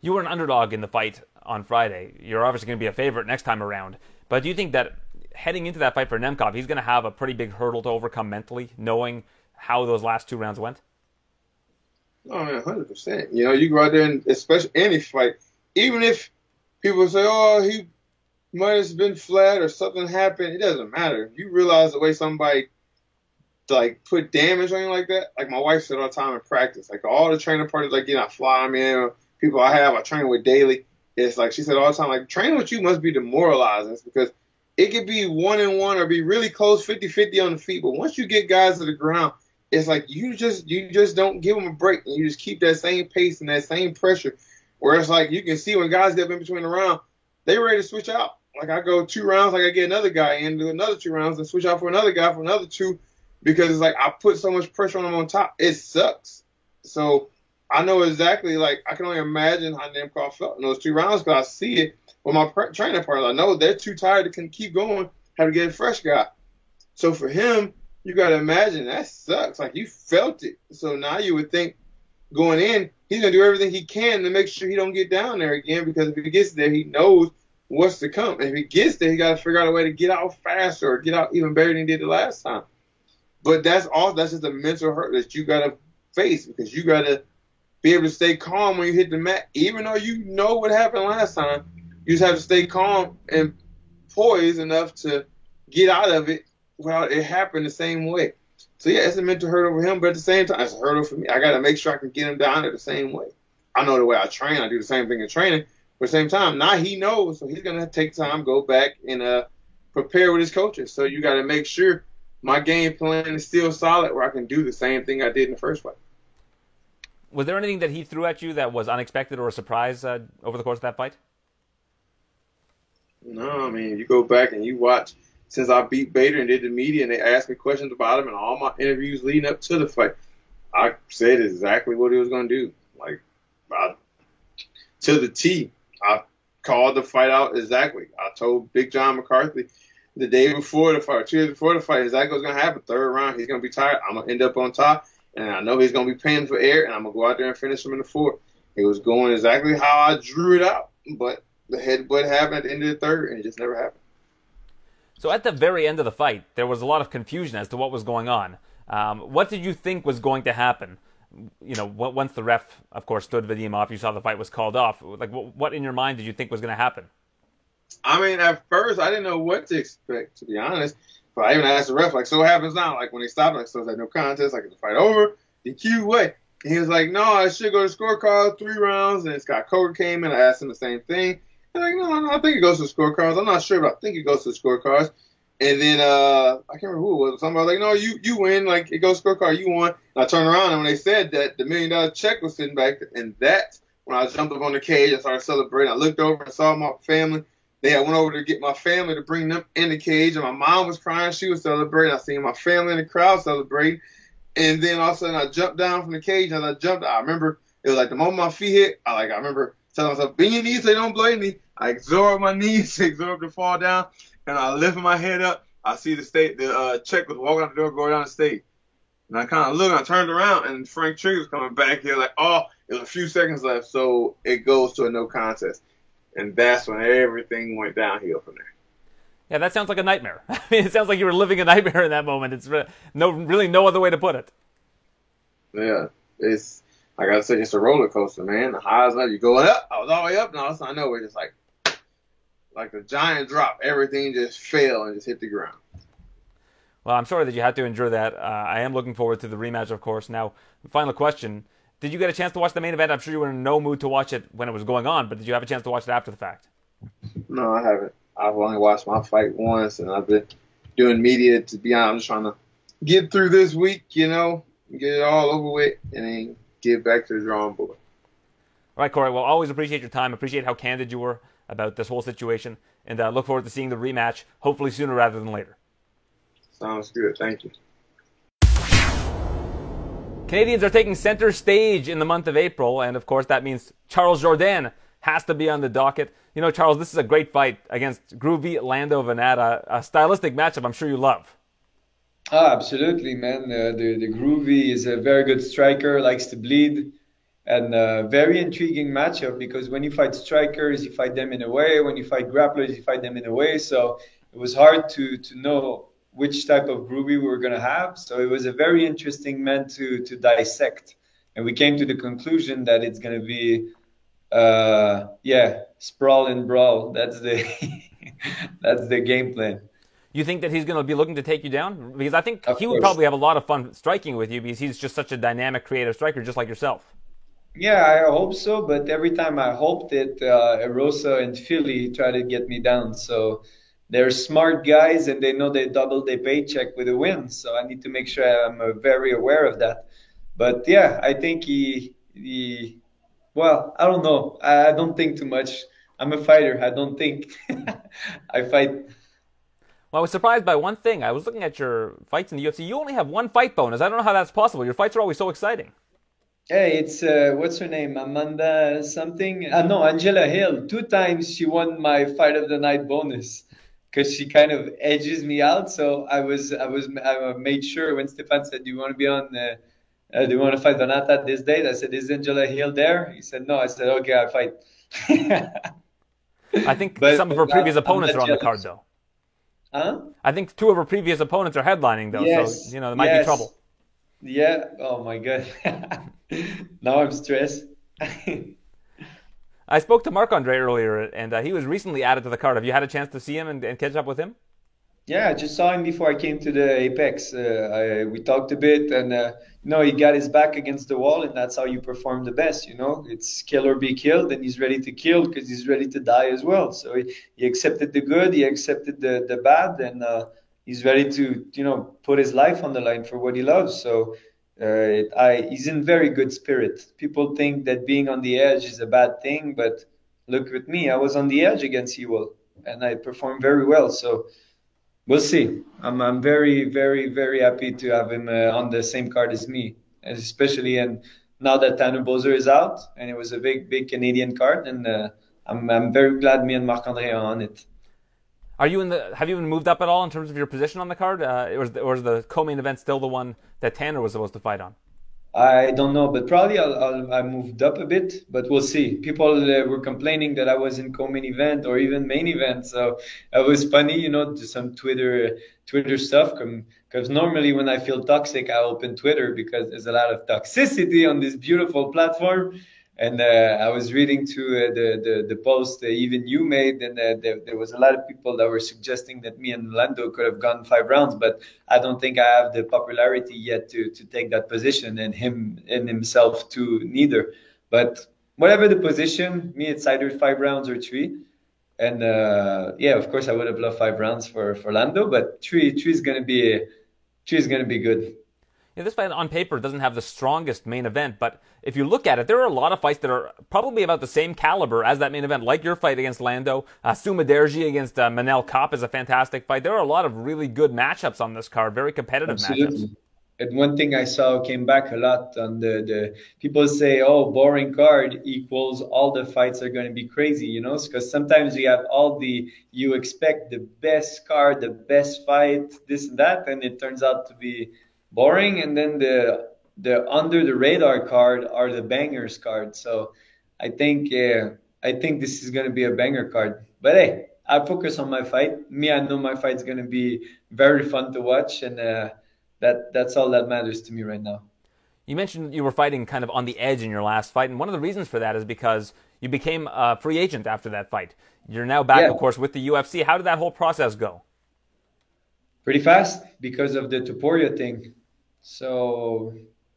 Speaker 3: You were an underdog in the fight on Friday. You're obviously going to be a favorite next time around. But do you think that heading into that fight for Nemkov, he's going to have a pretty big hurdle to overcome mentally, knowing how those last two rounds went?
Speaker 5: Oh man, hundred percent. You know, you go out there and especially any fight, even if people say, "Oh, he might have been flat or something happened," it doesn't matter. You realize the way somebody like put damage on you like that, like my wife said all the time in practice, like all the training parties, like you know, fly man, people I have, I train with daily. It's like she said all the time, like training with you must be demoralizing because it could be one and one or be really close 50-50 on the feet, but once you get guys to the ground, it's like you just you just don't give them a break and you just keep that same pace and that same pressure where it's like you can see when guys get in between the round, they ready to switch out. Like I go two rounds, like I get another guy in, do another two rounds, and switch out for another guy for another two, because it's like I put so much pressure on them on top. It sucks. So I know exactly, like I can only imagine how Nemkov felt in those two rounds because I see it with my pre- training partner. I know they're too tired to keep going, have to get a fresh guy. So for him, you got to imagine that sucks. Like you felt it. So now you would think going in, he's gonna do everything he can to make sure he don't get down there again because if he gets there, he knows what's to come. If he gets there, he got to figure out a way to get out faster or get out even better than he did the last time. But that's all. That's just a mental hurt that you got to face because you got to be able to stay calm when you hit the mat, even though you know what happened last time. You just have to stay calm and poised enough to get out of it without it happening the same way. So yeah, it's a mental hurdle for him, but at the same time, it's a hurdle for me. I got to make sure I can get him down there the same way. I know the way I train. I do the same thing in training. But at the same time, now he knows, so he's gonna take time, go back and uh, prepare with his coaches. So you got to make sure my game plan is still solid, where I can do the same thing I did in the first fight.
Speaker 3: Was there anything that he threw at you that was unexpected or a surprise uh, over the course of that fight?
Speaker 5: No, I mean you go back and you watch since I beat Bader and did the media and they asked me questions about him and all my interviews leading up to the fight, I said exactly what he was going to do. Like, I, to the T, I called the fight out exactly. I told Big John McCarthy the day before the fight, two days before the fight, exactly what's going to happen. Third round, he's going to be tired. I'm going to end up on top, and I know he's going to be paying for air, and I'm going to go out there and finish him in the fourth. It was going exactly how I drew it out, but the headbutt happened at the end of the third, and it just never happened.
Speaker 3: So at the very end of the fight, there was a lot of confusion as to what was going on. Um, what did you think was going to happen? You know, once the ref, of course, stood Vadim off, you saw the fight was called off. Like, what in your mind did you think was going to happen?
Speaker 5: I mean, at first, I didn't know what to expect, to be honest. But I even asked the ref, like, so what happens now? Like, when they stop, like, so it's like no contest, like, the fight over, DQ, what? And he was like, no, I should go to scorecard, three rounds. And Scott Coker came in, I asked him the same thing like, no, I think it goes to scorecards. I'm not sure, but I think it goes to scorecards. And then uh, I can't remember who it was. Somebody was like, no, you you win. Like it goes scorecard, you won. And I turned around and when they said that, the million dollar check was sitting back, and that's when I jumped up on the cage and started celebrating. I looked over and saw my family. They I went over to get my family to bring them in the cage, and my mom was crying. She was celebrating. I seen my family in the crowd celebrating. And then all of a sudden, I jumped down from the cage. and I jumped, I remember it was like the moment my feet hit. I like I remember telling myself, "Bend your knees, they don't blame me." I absorb my knees, absorb to fall down, and I lift my head up. I see the state, the uh, check was walking out the door, going down the state. And I kind of looked, I turned around, and Frank Trigger's coming back here like, oh, it was a few seconds left, so it goes to a no contest. And that's when everything went downhill from there.
Speaker 3: Yeah, that sounds like a nightmare. I mean, it sounds like you were living a nightmare in that moment. It's no, really no other way to put it.
Speaker 5: Yeah, it's like I gotta say, it's a roller coaster, man. The highs you go up. I was all the way up, and all of a sudden, I know we're just like, like a giant drop. Everything just fell and just hit the ground.
Speaker 3: Well, I'm sorry that you had to endure that. Uh, I am looking forward to the rematch, of course. Now, final question: Did you get a chance to watch the main event? I'm sure you were in no mood to watch it when it was going on, but did you have a chance to watch it after the fact?
Speaker 5: No, I haven't. I've only watched my fight once, and I've been doing media. To be honest, I'm just trying to get through this week, you know, get it all over with, and then get back to the drawing board.
Speaker 3: All right, Corey. Well, always appreciate your time. Appreciate how candid you were about this whole situation, and uh, look forward to seeing the rematch, hopefully sooner rather than later.
Speaker 5: Sounds good. Thank you.
Speaker 3: Canadians are taking center stage in the month of April, and of course that means Charles Jourdain has to be on the docket. You know, Charles, this is a great fight against Groovy Lando Vannata, a stylistic matchup I'm sure you love.
Speaker 6: Oh, absolutely, man. Uh, the the Groovy is a very good striker, likes to bleed, and a very intriguing matchup because when you fight strikers, you fight them in a way. When you fight grapplers, you fight them in a way. So it was hard to to know which type of groovy we were going to have. So it was a very interesting man to to dissect, and we came to the conclusion that it's going to be, uh, yeah, sprawl and brawl. That's the that's the game plan.
Speaker 3: You think that he's going to be looking to take you down? Because I think of he would probably have a lot of fun striking with you because he's just such a dynamic, creative striker, just like yourself.
Speaker 6: Yeah, I hope so. But every time I hoped it, uh, Erosa and Fili try to get me down. So they're smart guys and they know they double their paycheck with a win. So I need to make sure I'm uh, very aware of that. But yeah, I think he, he, well, I don't know. I, I don't think too much. I'm a fighter. I don't think. I fight.
Speaker 3: Well, I was surprised by one thing. I was looking at your fights in the UFC. You only have one fight bonus. I don't know how that's possible. Your fights are always so exciting.
Speaker 6: Hey, it's uh, what's her name? Amanda something? Uh, no, Angela Hill. Two times she won my fight of the night bonus because she kind of edges me out. So I was, I was, I made sure when Stefan said, "Do you want to be on? Uh, uh, do you want to fight Vannata this date?" I said, "Is Angela Hill there?" He said, "No." I said, "Okay, I fight."
Speaker 3: I think but, some of her previous opponents are on the card, though.
Speaker 6: Huh?
Speaker 3: I think two of her previous opponents are headlining, though. Yes. So you know there might yes. be trouble.
Speaker 6: Yeah. Oh my god. now I'm stressed.
Speaker 3: I spoke to Marc Andre earlier, and uh, he was recently added to the card. Have you had a chance to see him and, and catch up with him?
Speaker 6: Yeah, I just saw him before I came to the Apex. Uh, I, we talked a bit, and uh, you know, he got his back against the wall, and that's how you perform the best. You know, it's kill or be killed, and he's ready to kill because he's ready to die as well. So he, he accepted the good, he accepted the the bad, and uh, he's ready to you know put his life on the line for what he loves. So uh, I, he's in very good spirit. People think that being on the edge is a bad thing, but look at me. I was on the edge against Ewell, and I performed very well. So we'll see. I'm, I'm very, very, very happy to have him uh, on the same card as me, especially and now that Tanner Boser is out, and it was a big, big Canadian card, and uh, I'm, I'm very glad me and Marc Andre are on it.
Speaker 3: Are you in the? Have you even moved up at all in terms of your position on the card, uh, or, is the, or is the co-main event still the one that Tanner was supposed to fight on?
Speaker 6: I don't know, but probably I'll, I'll, i moved up a bit, but we'll see. People uh, were complaining that I was in co-main event or even main event, so it was funny, you know, just some Twitter Twitter stuff. Because normally when I feel toxic, I open Twitter because there's a lot of toxicity on this beautiful platform. And uh, I was reading to uh, the, the, the post uh, even you made, and uh, there, there, was a lot of people that were suggesting that me and Lando could have gone five rounds, but I don't think I have the popularity yet to to take that position, and him and himself too neither. But whatever the position, me it's either five rounds or three. And uh, yeah, of course I would have loved five rounds for for Lando, but three three is gonna be three is gonna be good.
Speaker 3: You know, this fight on paper doesn't have the strongest main event, but if you look at it, there are a lot of fights that are probably about the same caliber as that main event, like your fight against Lando. Uh, Su Mudaerji against uh, Manel Kape is a fantastic fight. There are a lot of really good matchups on this card, very competitive
Speaker 6: Absolutely.
Speaker 3: matchups.
Speaker 6: And one thing I saw came back a lot on the, the people say, oh, boring card equals all the fights are going to be crazy, you know, because sometimes you have all the, you expect the best card, the best fight, this and that, and it turns out to be boring. And then the, the under the radar card are the bangers card. So I think, uh, I think this is going to be a banger card. But hey, I focus on my fight. Me, I know my fight's going to be very fun to watch. And, uh, that that's all that matters to me right now.
Speaker 3: You mentioned you were fighting kind of on the edge in your last fight, and one of the reasons for that is because you became a free agent after that fight. You're now back, yeah. of course, with the UFC. How did that whole process go?
Speaker 6: Pretty fast because of the Topuria thing. So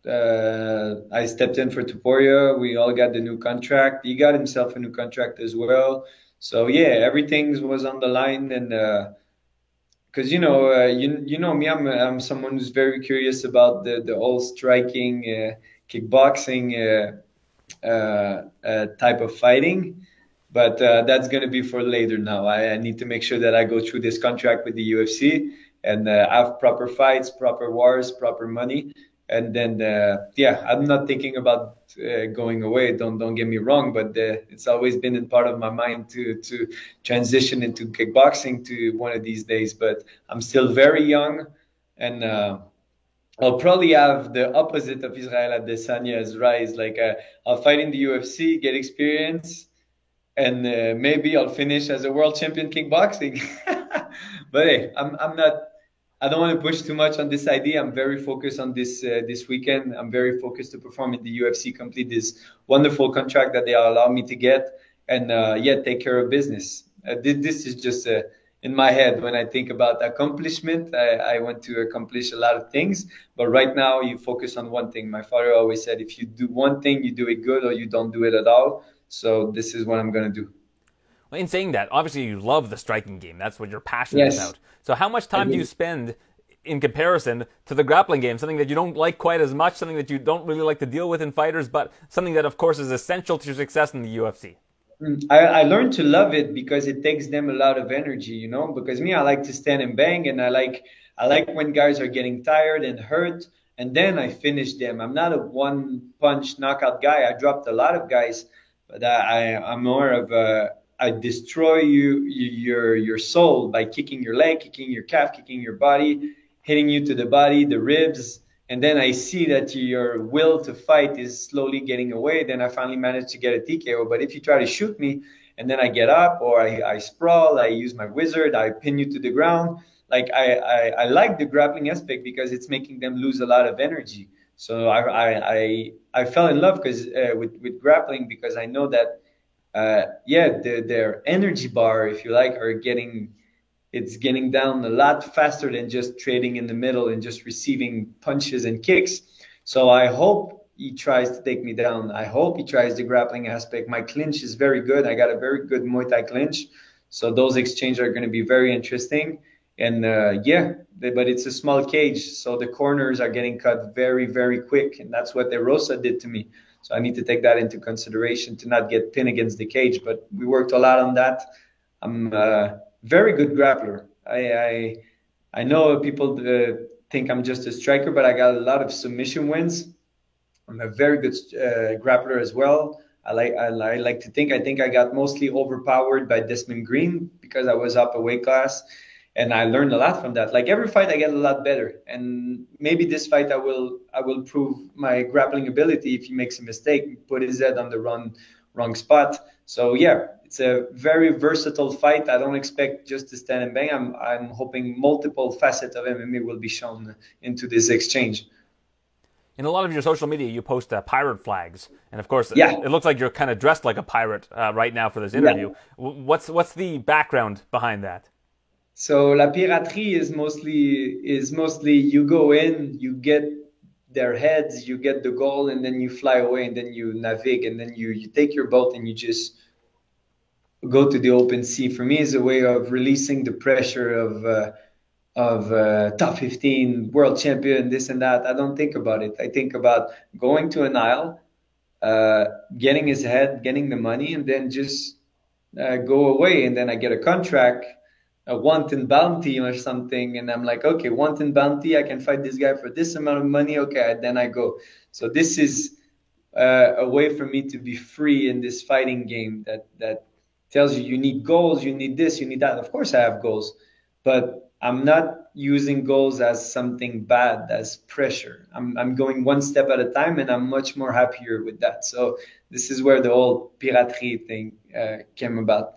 Speaker 6: uh, I stepped in for Topuria. We all got the new contract. He got himself a new contract as well. So yeah, everything was on the line, and uh, because you know uh, you you know me I'm I'm someone who's very curious about the the whole striking uh, kickboxing uh, uh, uh type of fighting but uh, that's to be for later now I, I, need to make sure that I go through this contract with the UFC and have proper fights proper wars proper money and then uh, yeah i'm not thinking about uh, going away don't don't get me wrong but uh, it's always been in part of my mind to to transition into kickboxing to one of these days but i'm still very young and uh, I'll probably have the opposite of Israel Adesanya's rise. Like uh, I'll fight in the UFC, get experience, and uh, maybe I'll finish as a world champion kickboxing. but hey, I'm I'm not I don't want to push too much on this idea. I'm very focused on this uh, this weekend. I'm very focused to perform in the UFC, complete this wonderful contract that they allow me to get, and uh, yeah, take care of business. Uh, this is just uh, in my head when I think about accomplishment. I, I want to accomplish a lot of things, but right now you focus on one thing. My father always said, if you do one thing, you do it good, or you don't do it at all. So this is what I'm gonna do.
Speaker 3: In saying that, obviously you love the striking game. That's what you're passionate yes. about. So how much time do you spend in comparison to the grappling game? Something that you don't like quite as much, something that you don't really like to deal with in fighters, but something that, of course, is essential to your success in the UFC.
Speaker 6: Mm, I, I learned to love it because it takes them a lot of energy, you know. Because me, I like to stand and bang, and I like I like when guys are getting tired and hurt, and then I finish them. I'm not a one punch knockout guy. I dropped a lot of guys, but I, I I'm more of a I destroy you your your soul by kicking your leg, kicking your calf, kicking your body, hitting you to the body, the ribs, and then I see that your will to fight is slowly getting away. Then I finally manage to get a TKO. But if you try to shoot me and then I get up or I, I sprawl, I use my wizard, I pin you to the ground. Like I, I, I like the grappling aspect because it's making them lose a lot of energy. So I I, I, I fell in love because uh, with with grappling because I know that uh, yeah, the, their energy bar, if you like, are getting it's getting down a lot faster than just trading in the middle and just receiving punches and kicks. So I hope he tries to take me down. I hope he tries the grappling aspect. My clinch is very good. I got a very good Muay Thai clinch. So those exchanges are going to be very interesting. And uh, yeah, but it's a small cage, so the corners are getting cut very, very quick, and that's what De Rosa did to me. So I need to take that into consideration to not get pinned against the cage. But we worked a lot on that. I'm a very good grappler. I I, I know people uh, think I'm just a striker, but I got a lot of submission wins. I'm a very good uh, grappler as well. I like I, I, like to think I think I got mostly overpowered by Desmond Green because I was up a weight class and I learned a lot from that. Like every fight, I get a lot better, and maybe this fight, I will I will prove my grappling ability. If he makes a mistake, put his head on the wrong wrong spot. So yeah, it's a very versatile fight. I don't expect just to stand and bang. I'm I'm hoping multiple facets of MMA will be shown into this exchange.
Speaker 3: In a lot of your social media, you post uh, pirate flags, and of course, yeah. it looks like you're kind of dressed like a pirate uh, right now for this interview. Yeah. What's what's the background behind that?
Speaker 6: So la piraterie is mostly is mostly you go in, you get their heads, you get the goal, and then you fly away, and then you navigate, and then you you take your boat and you just go to the open sea. For me, is a way of releasing the pressure of uh, of uh, top 15 world champion, this and that. I don't think about it. I think about going to an isle, uh, getting his head, getting the money, and then just uh, go away. And then I get a contract, a wanton bounty or something, and I'm like, okay, wanton bounty, I can fight this guy for this amount of money. Okay, then I go. So this is uh, a way for me to be free in this fighting game that that tells you you need goals, you need this, you need that. Of course, I have goals, but I'm not using goals as something bad, as pressure. I'm, I'm going one step at a time, and I'm much more happier with that. So this is where the whole piraterie thing uh, came about.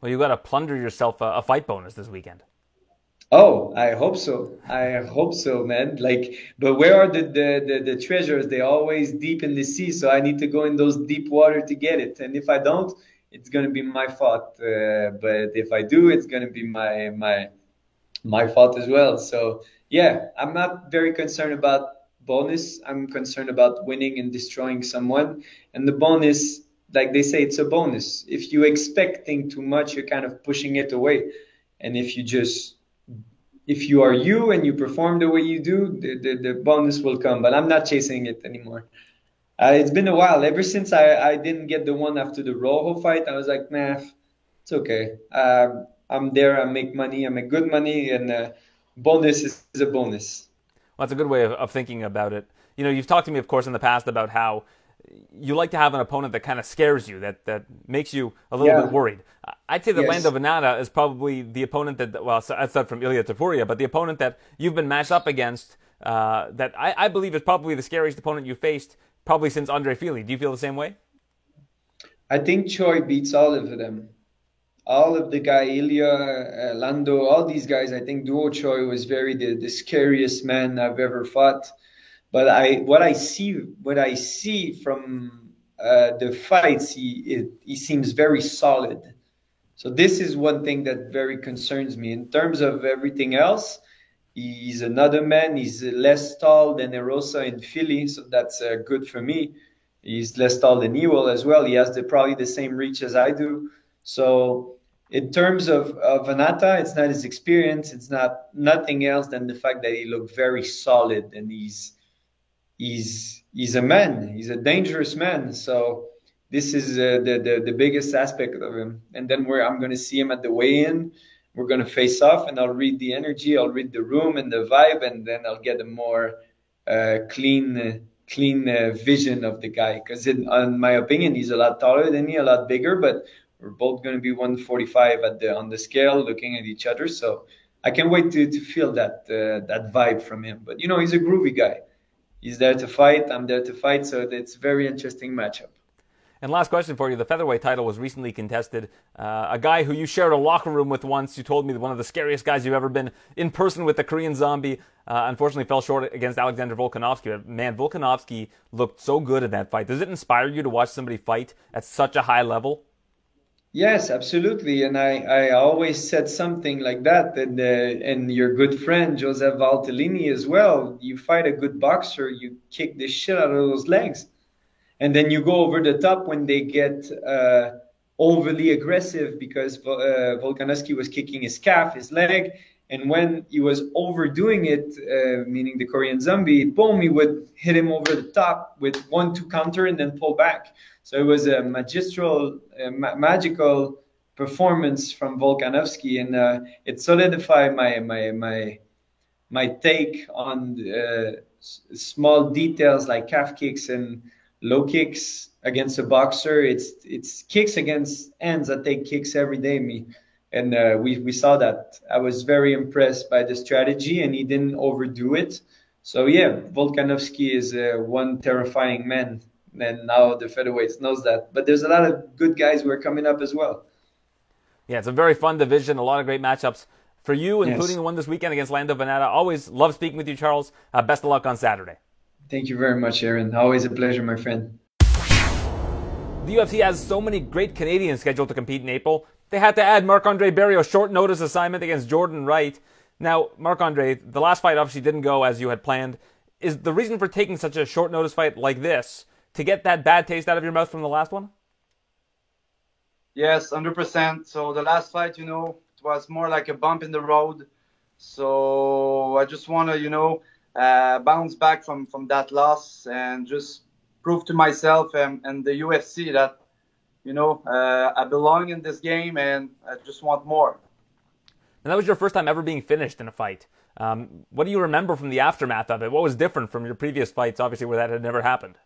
Speaker 3: Well, you got to plunder yourself a, a, fight bonus this weekend.
Speaker 6: Oh, I hope so. I hope so, man. Like, but where are the, the, the, the treasures? They're always deep in the sea, so I need to go in those deep water to get it. And if I don't, it's gonna be my fault. Uh, but if I do, it's gonna be my my my fault as well. So yeah, I'm not very concerned about bonus. I'm concerned about winning and destroying someone. And the bonus, like they say, it's a bonus. If you expecting too much, you're kind of pushing it away. And if you just if you are you and you perform the way you do, the, the, the bonus will come. But I'm not chasing it anymore. Uh, it's been a while. Ever since I, I didn't get the one after the Rojo fight, I was like, nah, it's okay. Um, I'm there, I make money, I make good money, and uh, bonus is, is, a bonus.
Speaker 3: Well, that's a good way of, of thinking about it. You know, you've talked to me, of course, in the past about how you like to have an opponent that kind of scares you, that, that makes you a little yeah. bit worried. I'd say that yes. Lando Vannata is probably the opponent that, well, aside from Ilya Topuria, but the opponent that you've been matched up against uh, that I, I, believe is probably the scariest opponent you faced probably since Andre Fili. Do you feel the same way?
Speaker 6: I think Choi beats all of them all of the guy, Ilya, uh, Lando, all these guys, I think Doo Ho Choi was very the, the scariest man I've ever fought. But I, what I see, what I see from uh, the fights, he it, he seems very solid. So this is one thing that very concerns me. In terms of everything else, he's another man. He's less tall than Erosa in Fili, so that's uh, good for me. He's less tall than Ewell as well. He has the, probably the same reach as I do. So in terms of, of Vannata, it's not his experience. It's not nothing else than the fact that he looked very solid and he's he's he's a man. He's a dangerous man. So this is uh, the, the the biggest aspect of him. And then where I'm going to see him at the weigh-in, we're going to face off, and I'll read the energy, I'll read the room and the vibe, and then I'll get a more uh, clean clean uh, vision of the guy. Because in, in my opinion, he's a lot taller than me, a lot bigger, but we're both going to be 145 at the on the scale, looking at each other. So I can't wait to, to feel that uh, that vibe from him. But you know, he's a groovy guy. He's there to fight. I'm there to fight. So it's a very interesting matchup.
Speaker 3: And last question for you: The featherweight title was recently contested. Uh, a guy who you shared a locker room with once, you told me one of the scariest guys you've ever been in person with, the Korean Zombie. Uh, unfortunately, fell short against Alexander Volkanovski. Man, Volkanovski looked so good in that fight. Does it inspire you to watch somebody fight at such a high level?
Speaker 6: Yes, absolutely. And I, I always said something like that. And, uh, and your good friend, Joseph Valtellini, as well. You fight a good boxer, you kick the shit out of those legs. And then you go over the top when they get uh, overly aggressive because uh, Volkanovski was kicking his calf, his leg. And when he was overdoing it, uh, meaning the Korean zombie, boom, he would hit him over the top with one, two counter and then pull back. So it was a magistral, ma- magical performance from Volkanovski, and uh, it solidified my my my my take on uh, s- small details like calf kicks and low kicks against a boxer. It's it's kicks against ends that take kicks every day. Me and uh, we we saw that. I was very impressed by the strategy, and he didn't overdo it. So yeah, Volkanovski is uh, one terrifying man and now the featherweights knows that. But there's a lot of good guys who are coming up as well.
Speaker 3: Yeah, it's a very fun division. A lot of great matchups for you, including yes. the one this weekend against Lando Vannata. Always love speaking with you, Charles. Uh, best of luck on Saturday.
Speaker 6: Thank you very much, Aaron. Always a pleasure, my friend.
Speaker 3: The UFC has so many great Canadians scheduled to compete in April. They had to add Marc Andre Barriault short notice assignment against Jordan Wright. Now, Marc Andre, the last fight obviously didn't go as you had planned. Is the reason for taking such a short notice fight like this to get that bad taste out of your mouth from the last one?
Speaker 7: Yes, 100%. So the last fight, you know, it was more like a bump in the road. So I just want to, you know, uh, bounce back from from that loss and just prove to myself and, and the UFC that, you know, uh, I belong in this game and I just want more.
Speaker 3: And that was your first time ever being finished in a fight. Um, what do you remember from the aftermath of it? What was different from your previous fights, obviously, where that had never happened?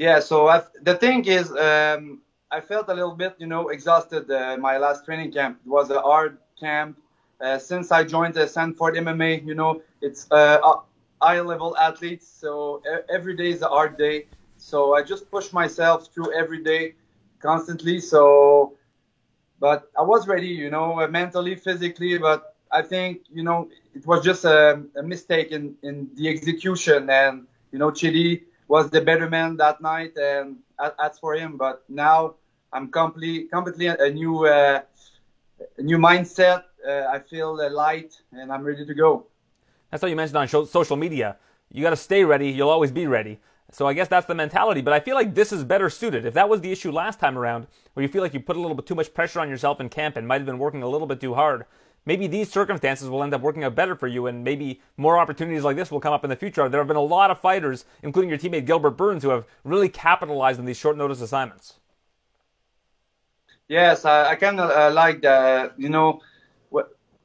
Speaker 7: Yeah, so I, the thing is, um, I felt a little bit, you know, exhausted. Uh, my last training camp it was a hard camp. Uh, since I joined the Sanford MMA, you know, it's uh, high level athletes, so every day is a hard day. So I just push myself through every day, constantly. So, but I was ready, you know, mentally, physically. But I think, you know, it was just a, a mistake in in the execution, and you know, Chidi was the better man that night, and that's for him. But now I'm completely, completely a new, uh, a new mindset. Uh, I feel light, and I'm ready to go.
Speaker 3: That's how you mentioned on social media. You got to stay ready. You'll always be ready. So I guess that's the mentality. But I feel like this is better suited. If that was the issue last time around, where you feel like you put a little bit too much pressure on yourself in camp and might have been working a little bit too hard, maybe these circumstances will end up working out better for you, and maybe more opportunities like this will come up in the future. There have been a lot of fighters, including your teammate Gilbert Burns, who have really capitalized on these short notice assignments.
Speaker 7: Yes, I, I kind of uh, like that. You know,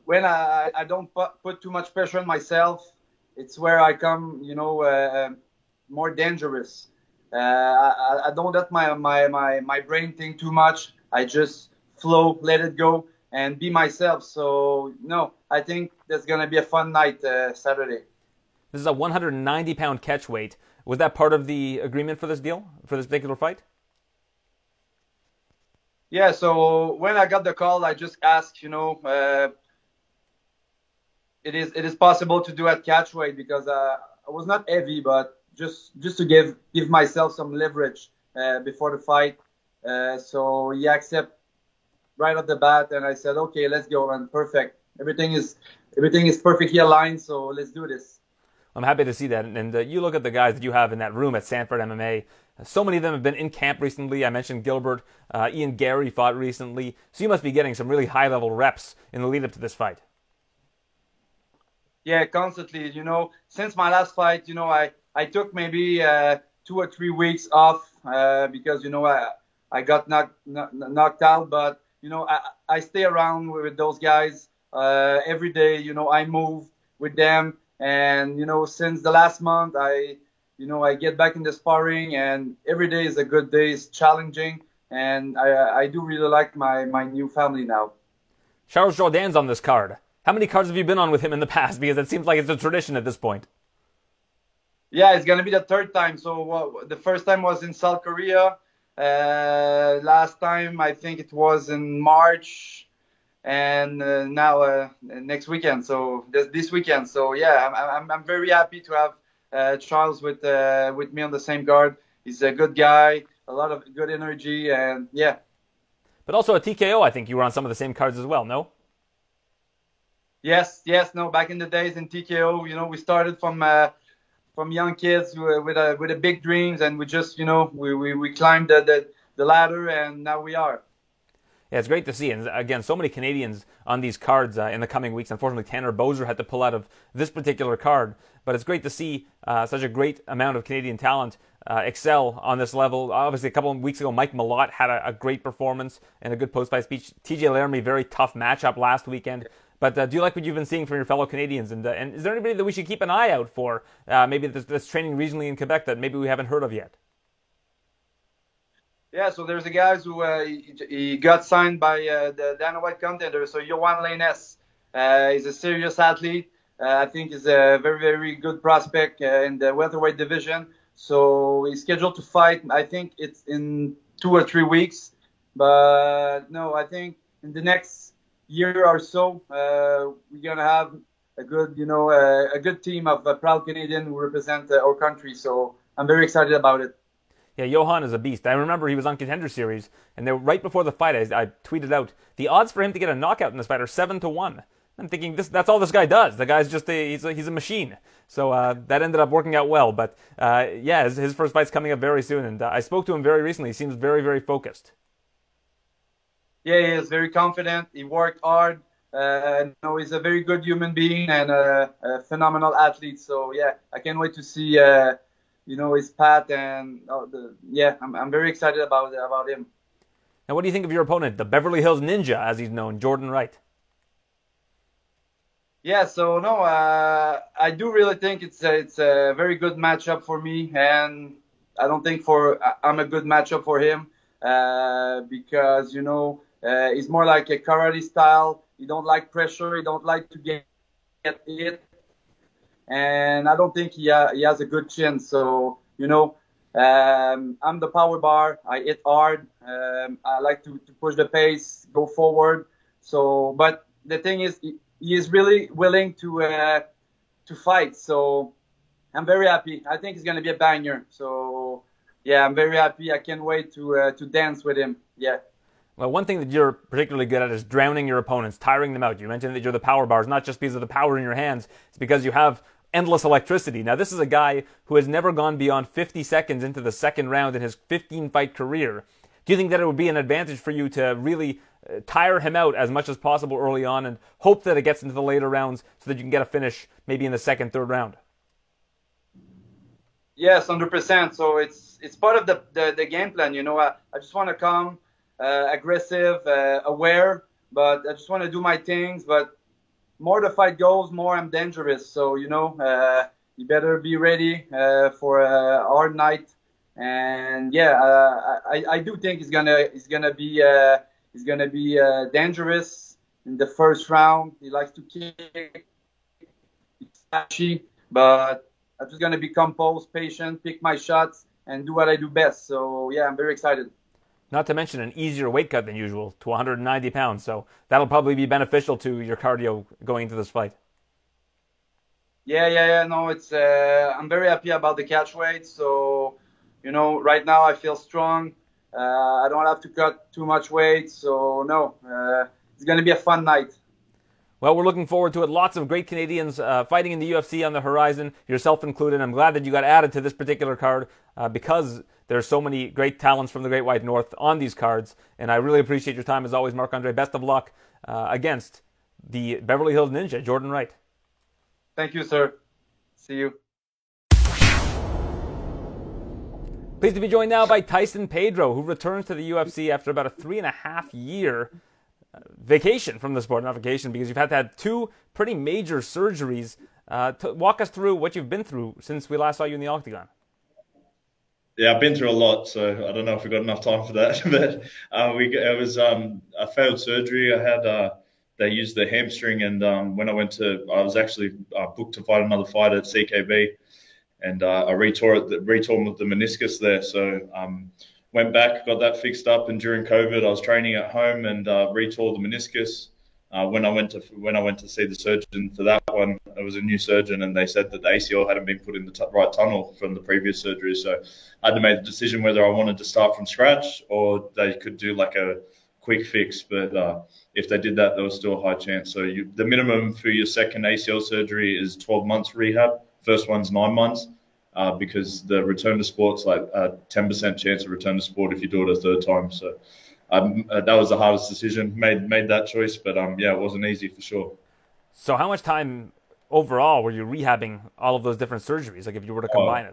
Speaker 7: when I, I don't put, put too much pressure on myself, it's where I come, you know, uh, more dangerous. Uh, I, I don't let my, my, my, my brain think too much. I just flow, let it go and be myself. So no, I think that's gonna be a fun night uh, Saturday.
Speaker 3: This is a 190 pound catch weight. Was that part of the agreement for this deal for this particular fight?
Speaker 7: Yeah. So when I got the call, I just asked, you know, uh, it is it is possible to do at catch weight because uh, I was not heavy, but just just to give give myself some leverage uh, before the fight. Uh, so he accepted right off the bat, and I said, okay, let's go, and perfect. Everything is everything is perfectly aligned, so let's do this.
Speaker 3: I'm happy to see that. And uh, you look at the guys that you have in that room at Sanford MMA. So many of them have been in camp recently. I mentioned Gilbert, uh, Ian Garry fought recently. So you must be getting some really high level reps in the lead up to this fight.
Speaker 7: Yeah, constantly. You know, since my last fight, you know, I I took maybe uh, two or three weeks off uh, because you know I I got knocked knocked out, but you know, I, I stay around with those guys uh, every day. You know, I move with them, and you know, since the last month, I, you know, I get back in the sparring, and every day is a good day. It's challenging, and I, I do really like my my new family now.
Speaker 3: Charles Jourdain's on this card. How many cards have you been on with him in the past? Because it seems like it's a tradition at this point.
Speaker 7: Yeah, it's gonna be the third time. So uh, the first time was in South Korea. Uh, last time I think it was in March, and uh, now uh, next weekend. So this, this weekend. So yeah, I'm, I'm, I'm very happy to have uh, Charles with uh, with me on the same guard. He's a good guy, a lot of good energy, and yeah.
Speaker 3: But also a TKO, I think you were on some of the same cards as well. No.
Speaker 7: Yes, yes, no. Back in the days in TKO, you know, we started from uh, from young kids with a with a big dreams, and we just you know we we, we climbed the, the, the ladder, and now we are.
Speaker 3: Yeah, it's great to see. And again, so many Canadians on these cards uh, in the coming weeks. Unfortunately, Tanner Boser had to pull out of this particular card. But it's great to see uh, such a great amount of Canadian talent uh, excel on this level. Obviously, a couple of weeks ago, Mike Malott had a, a great performance and a good post fight speech. TJ Laramie, very tough matchup last weekend. But uh, do you like what you've been seeing from your fellow Canadians? And, uh, and is there anybody that we should keep an eye out for, uh, maybe that's, that's, training regionally in Quebec that maybe we haven't heard of yet?
Speaker 7: Yeah, so there's a guy who uh, he, he, got signed by uh, the Dana White contender. So Yohan Lainez, uh, he's a serious athlete. I think he's a very, very good prospect in the welterweight division. So he's scheduled to fight. I think it's in two or three weeks. But no, I think in the next year or so, uh, we're gonna have a good, you know, uh, a good team of uh, proud Canadian who represent our country. So I'm very excited about it.
Speaker 3: Yeah, Yohan is a beast. I remember he was on Contender Series, and then right before the fight, I, I, tweeted out the odds for him to get a knockout in this fight are seven to one. I'm thinking this, that's all this guy does. The guy's just a, he's a, he's a machine. So uh, that ended up working out well. But uh, yeah, his, his, first fight's coming up very soon, and uh, I spoke to him very recently. He seems very very focused
Speaker 7: yeah, he is very confident. He worked hard. uh, you know, he's a very good human being and a, a phenomenal athlete. So yeah, I can't wait to see, uh, you know, his path and uh, the, yeah, I'm, I'm very excited about about him.
Speaker 3: Now, what do you think of your opponent, the Beverly Hills Ninja, as he's known, Jordan Wright?
Speaker 7: Yeah, so no, uh, I do really think it's a, it's a very good matchup for me, and I don't think for I'm a good matchup for him uh, because you know uh, he's more like a karate style. He don't like pressure. He don't like to get, get hit, and I don't think he ha- he has a good chin. So you know, um, I'm the power bar. I hit hard. Um, I like to, to push the pace, go forward. So, but the thing is, he, he is really willing to uh, to fight. So I'm very happy. I think it's gonna be a banger. So yeah, I'm very happy. I can't wait to uh, to dance with him. Yeah.
Speaker 3: Well, one thing that you're particularly good at is drowning your opponents, tiring them out. You mentioned that you're the power bars, not just because of the power in your hands, it's because you have endless electricity. Now, this is a guy who has never gone beyond 50 seconds into the second round in his 15 fight career. Do you think that it would be an advantage for you to really uh, tire him out as much as possible early on and hope that it gets into the later rounds so that you can get a finish maybe in the second, third round?
Speaker 7: Yes, hundred percent. So it's it's part of the, the, the game plan. You know, I, I just want to come uh, aggressive, uh, aware, but I just want to do my things. But more the fight goes, more I'm dangerous. So you know, uh, you better be ready uh, for a hard night. And yeah, uh, I I do think it's gonna it's gonna be uh, it's gonna be uh, dangerous in the first round. He likes to kick, flashy, but I'm just gonna be composed, patient, pick my shots, and do what I do best. So yeah, I'm very excited.
Speaker 3: Not to mention an easier weight cut than usual to 190 pounds, so that'll probably be beneficial to your cardio going into this fight.
Speaker 7: Yeah, yeah, yeah. No, it's uh, I'm very happy about the catch weight. So you know, right now I feel strong. Uh, I don't have to cut too much weight, so no, uh, it's gonna be a fun night.
Speaker 3: Well, we're looking forward to it. Lots of great Canadians uh, fighting in the UFC on the horizon, yourself included. I'm glad that you got added to this particular card uh, because there's so many great talents from the Great White North on these cards. And I really appreciate your time as always, Marc Andre. Best of luck uh, against the Beverly Hills Ninja, Jordan Wright.
Speaker 7: Thank you, sir. See you.
Speaker 3: Pleased to be joined now by Tyson Pedro, who returns to the UFC after about a three and a half year uh, vacation from the sport, not vacation, because you've had to have two pretty major surgeries. Uh, to walk us through what you've been through since we last saw you in the octagon.
Speaker 8: Yeah, I've been through a lot, so I don't know if we got enough time for that. but uh, we, it was um, a failed surgery. I had uh, they used the hamstring, and um, when I went to, I was actually uh, booked to fight another fight at CKB, and uh, I retore it, retore the meniscus there. So um, went back, got that fixed up, and during COVID, I was training at home and uh, retore the meniscus. Uh, when I went to when I went to see the surgeon for that one, it was a new surgeon, and they said that the ACL hadn't been put in the t- right tunnel from the previous surgery. So I had to make the decision whether I wanted to start from scratch or they could do like a quick fix. But uh, if they did that, there was still a high chance. So you, the minimum for your second ACL surgery is 12 months rehab. First one's nine months. Uh, because the return to sport's like a 10% chance of return to sport if you do it a third time. So um, uh, that was the hardest decision. Made made that choice, but um, yeah, it wasn't easy for sure.
Speaker 3: So how much time overall were you rehabbing all of those different surgeries? Like if you were to combine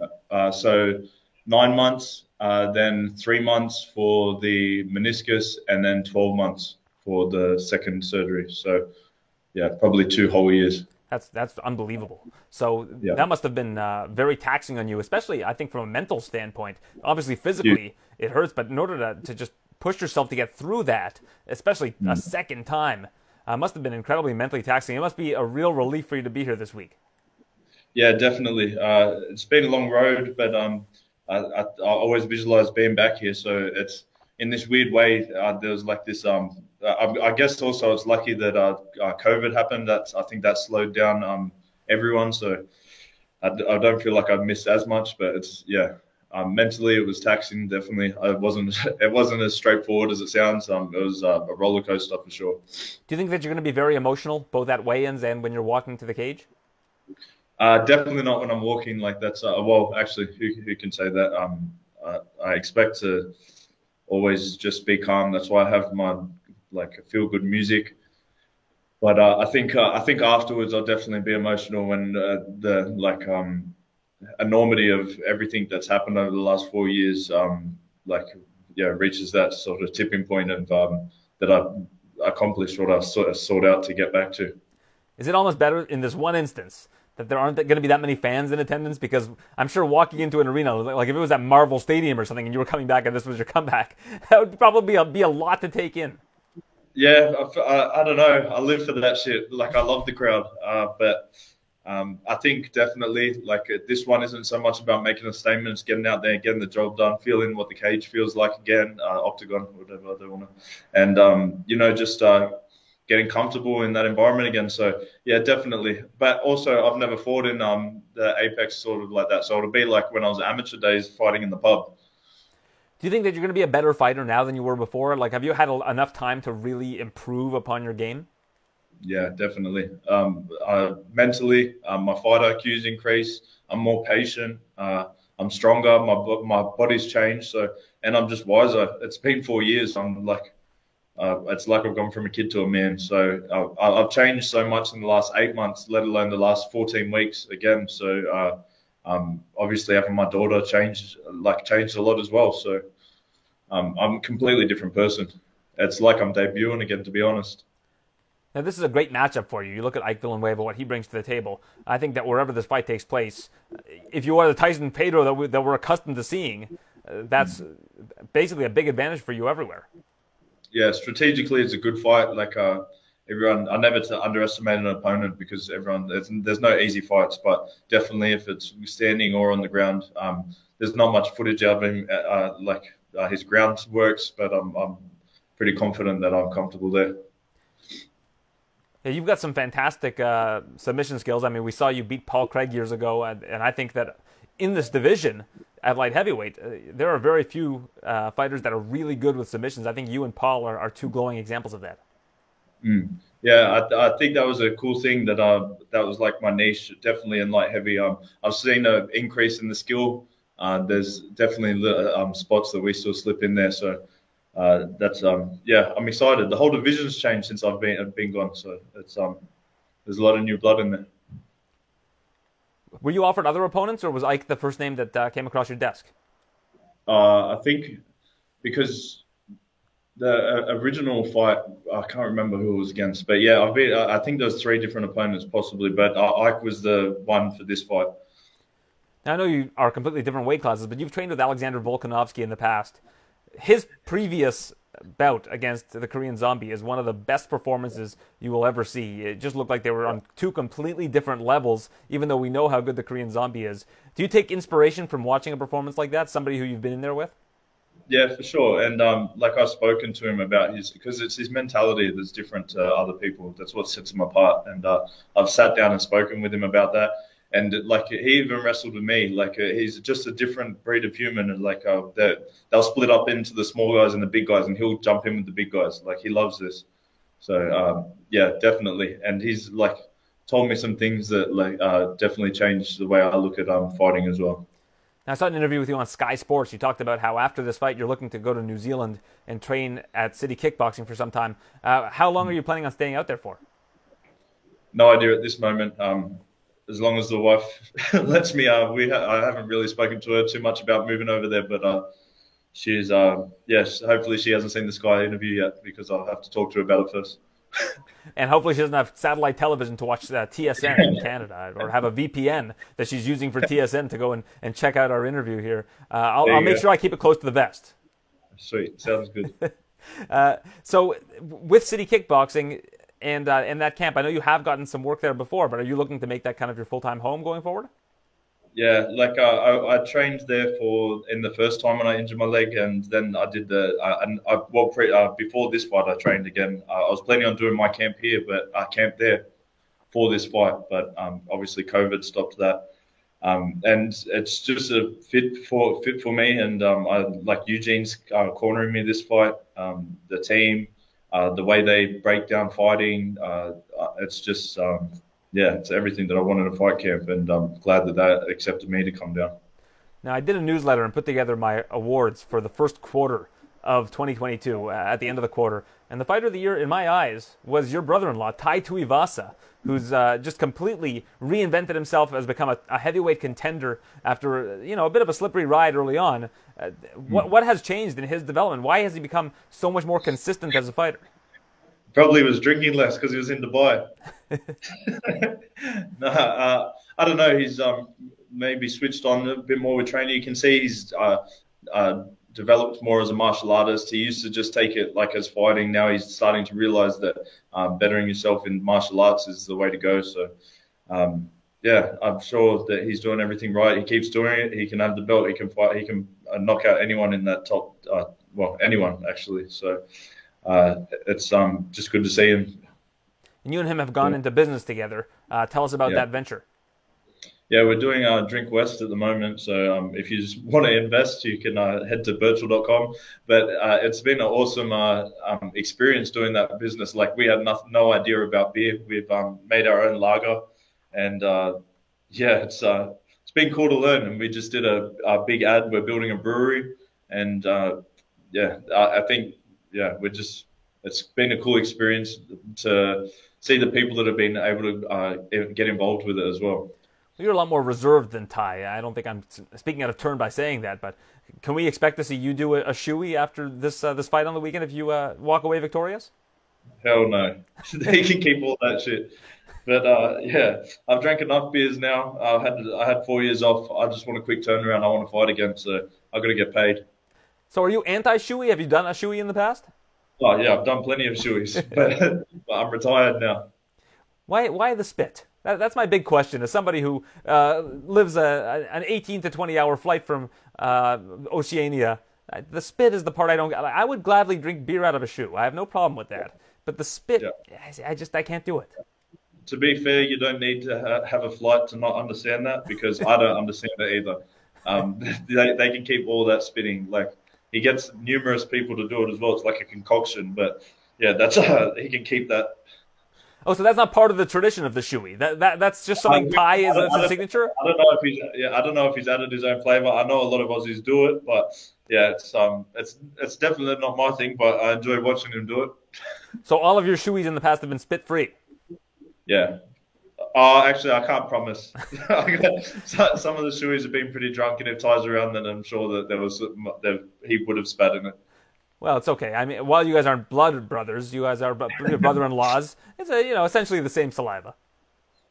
Speaker 8: oh, it? Uh, so nine months, uh, then three months for the meniscus, and then 12 months for the second surgery. So yeah, probably two whole years.
Speaker 3: That's that's unbelievable. So yeah. that must have been uh, very taxing on you, especially I think from a mental standpoint. Obviously, physically it hurts, but in order to, to just push yourself to get through that, especially mm. a second time, uh, must have been incredibly mentally taxing. It must be a real relief for you to be here this week.
Speaker 8: Yeah, definitely. Uh, it's been a long road, but um, I, I, I, always visualize being back here. So it's in this weird way. Uh, there was like this um, I, I, guess also it's lucky that uh, uh, COVID happened. That I think that slowed down um, everyone. So I, I, don't feel like I've missed as much, but it's yeah. Um, mentally, it was taxing. Definitely, it wasn't. It wasn't as straightforward as it sounds. Um, it was uh, a roller coaster for sure.
Speaker 3: Do you think that you're going to be very emotional, both at weigh-ins and when you're walking to the cage?
Speaker 8: Uh, definitely not when I'm walking. Like that's uh, well, actually, who, who can say that? Um, I expect to always just be calm. That's why I have my like feel good music. but uh, I think uh, I think afterwards I'll definitely be emotional when uh, the like um, enormity of everything that's happened over the last four years um, like yeah reaches that sort of tipping point of um, that I've accomplished what I've sort of sought out to get back to.
Speaker 3: Is it almost better in this one instance that there aren't going to be that many fans in attendance? Because I'm sure walking into an arena, like if it was at Marvel Stadium or something, and you were coming back and this was your comeback, that would probably be a, be a lot to take in.
Speaker 8: Yeah, I, I, I, don't know. I live for that shit. Like I love the crowd, uh, but um, I think definitely like uh, this one isn't so much about making a statement. It's getting out there, getting the job done, feeling what the cage feels like again, uh, octagon, whatever don't want to, and um, you know just uh, getting comfortable in that environment again. So yeah, definitely. But also, I've never fought in um, the apex sort of like that. So it'll be like when I was amateur days fighting in the pub.
Speaker 3: Do you think that you're going to be a better fighter now than you were before? Like, have you had enough time to really improve upon your game?
Speaker 8: Yeah, definitely. Um, uh, mentally, um, my fight IQ's increased. I'm more patient. Uh, I'm stronger. My my body's changed. So, and I'm just wiser. It's been four years. I'm like, uh, it's like I've gone from a kid to a man. So uh, I've changed so much in the last eight months, let alone the last 14 weeks again. So uh, um, obviously having my daughter changed, like changed a lot as well. So um, I'm a completely different person. It's like I'm debuting again, to be honest.
Speaker 3: Now, this is a great matchup for you. You look at Ike Villanueva, what he brings to the table. I think that wherever this fight takes place, if you are the Tyson Pedro that, we, that we're accustomed to seeing, uh, that's basically a big advantage for you everywhere.
Speaker 8: Yeah, strategically, it's a good fight. Like, uh, everyone, I never to underestimate an opponent because everyone there's, there's no easy fights, but definitely if it's standing or on the ground, um, there's not much footage of him uh, like uh, his ground works, but I'm, I'm pretty confident that I'm comfortable there.
Speaker 3: Yeah, you've got some fantastic uh, submission skills. I mean, we saw you beat Paul Craig years ago, and, and I think that in this division at light heavyweight, uh, there are very few uh, fighters that are really good with submissions. I think you and Paul are, are two glowing examples of that.
Speaker 8: Mm. Yeah, I, I, think that was a cool thing that uh, that was like my niche, definitely in light heavy. Um, I've seen an increase in the skill. Uh, there's definitely um, spots that we still slip in there. So uh, that's um, yeah, I'm excited. The whole division's changed since I've been I've been gone. So it's um, there's a lot of new blood in there.
Speaker 3: Were you offered other opponents, or was Ike the first name that uh, came across your desk?
Speaker 8: Uh, I think because the uh, original fight, I can't remember who it was against, but yeah, I've been, I think there was three different opponents possibly, but uh, Ike was the one for this fight.
Speaker 3: Now I know you are completely different weight classes, but you've trained with Alexander Volkanovski in the past. His previous bout against the Korean Zombie is one of the best performances you will ever see. It just looked like they were on two completely different levels, even though we know how good the Korean Zombie is. Do you take inspiration from watching a performance like that? Somebody who you've been in there with?
Speaker 8: Yeah, for sure. And um, like I've spoken to him about his, because it's his mentality that's different to other people. That's what sets him apart. And uh, I've sat down and spoken with him about that. And like he even wrestled with me. Like uh, he's just a different breed of human. And like uh, they'll split up into the small guys and the big guys, and he'll jump in with the big guys. Like he loves this. So um, yeah, definitely. And he's like told me some things that like uh, definitely changed the way I look at um, fighting as well.
Speaker 3: I saw an interview with you on Sky Sports. You talked about how after this fight, you're looking to go to New Zealand and train at City Kickboxing for some time. Uh, how long are you planning on staying out there for?
Speaker 8: No idea at this moment. Um, as long as the wife lets me, uh, we ha- I haven't really spoken to her too much about moving over there, but uh, she's uh, yes. Hopefully, she hasn't seen the Sky interview yet because I'll have to talk to her about it first.
Speaker 3: and hopefully she doesn't have satellite television to watch uh, TSN in Canada or have a VPN that she's using for TSN to go and, and check out our interview here. Uh, I'll, I'll make go. sure I keep it close to the vest.
Speaker 8: Sweet, sounds good.
Speaker 3: uh, so with City Kickboxing and uh, in that camp, I know you have gotten some work there before, but are you looking to make that kind of your full time home going forward?
Speaker 8: Yeah, like uh, I, I, trained there for in the first time when I injured my leg, and then I did the uh, and I, well pre, uh, before this fight I trained again. Uh, I was planning on doing my camp here, but I camped there for this fight, but um, obviously COVID stopped that. Um, and it's just a fit for fit for me, and um, I like Eugene's uh, cornering me this fight. Um, the team, uh, the way they break down fighting, it's just um, yeah, it's everything that I wanted in a fight camp, and I'm glad that they accepted me to come down.
Speaker 3: Now, I did a newsletter and put together my awards for the first quarter of 2022 uh, at the end of the quarter. And the fighter of the year, in my eyes, was your brother-in-law, Tai Tuivasa, who's uh, just completely reinvented himself, has become a, a, heavyweight contender after you know a bit of a slippery ride early on. Uh, what what has changed in his development? Why has he become so much more consistent as a fighter?
Speaker 8: Probably was drinking less because he was in Dubai. no, uh, I don't know. He's um, maybe switched on a bit more with training. You can see he's uh, uh, developed more as a martial artist. He used to just take it like as fighting. Now he's starting to realize that um, bettering yourself in martial arts is the way to go. So, um, yeah, I'm sure that he's doing everything right. He keeps doing it. He can have the belt. He can fight. He can uh, knock out anyone in that top. Uh, well, anyone actually. So, uh, it's um, just good to see him.
Speaker 3: And you and him have gone yeah. into business together. Uh, tell us about yeah. that venture.
Speaker 8: Yeah, we're doing uh, Drink West at the moment. So um, if you just want to invest, you can uh, head to birchal.com. But uh, it's been an awesome uh, um, experience doing that business. Like we had no, no idea about beer. We've um, made our own lager, and uh, yeah, it's uh, it's been cool to learn. And we just did a, a big ad. We're building a brewery, and yeah, I, I think yeah, we're just it's been a cool experience to see the people that have been able to get involved with it as well.
Speaker 3: You're a lot more reserved than Tai. I don't think I'm speaking out of turn by saying that, but can we expect to see you do a, a shoey after this uh, this fight on the weekend if you uh, walk away victorious?
Speaker 8: Hell no. they can keep all that shit. But uh, yeah, I've drank enough beers now. I had I had four years off. I just want a quick turnaround. I want to fight again, so I've got to get paid.
Speaker 3: So are you anti-shoey? Have you done a shoey in the past?
Speaker 8: Oh yeah, I've done plenty of shoeys, but, but I'm retired now.
Speaker 3: Why why the spit? That, that's my big question. As somebody who uh, lives a, an 18 to 20 hour flight from uh, Oceania, the spit is the part I don't. I would gladly drink beer out of a shoe. I have no problem with that. But the spit, yeah. I, just I can't do it.
Speaker 8: To be fair, you don't need to ha- have a flight to not understand that because I don't understand it either. Um, they, they can keep all that spitting. Like he gets numerous people to do it as well. It's like a concoction, but yeah, that's uh, he can keep that
Speaker 3: Oh, so that's not part of the tradition of the shoey. That, that that's just something Tai is a signature.
Speaker 8: I don't know if he's yeah, I don't know if he's added his own flavor. I know a lot of Aussies do it, but yeah, it's um it's it's definitely not my thing, but I enjoy watching him do it.
Speaker 3: so all of your shoeys in the past have been spit free.
Speaker 8: Yeah. Oh, actually, I can't promise. Some of the shoeys have been pretty drunk, and if Tai's around, then I'm sure that there was that he would have spat in it.
Speaker 3: Well, it's okay. I mean, while you guys aren't blood brothers, you guys are brother-in-laws. It's a you know essentially the same saliva.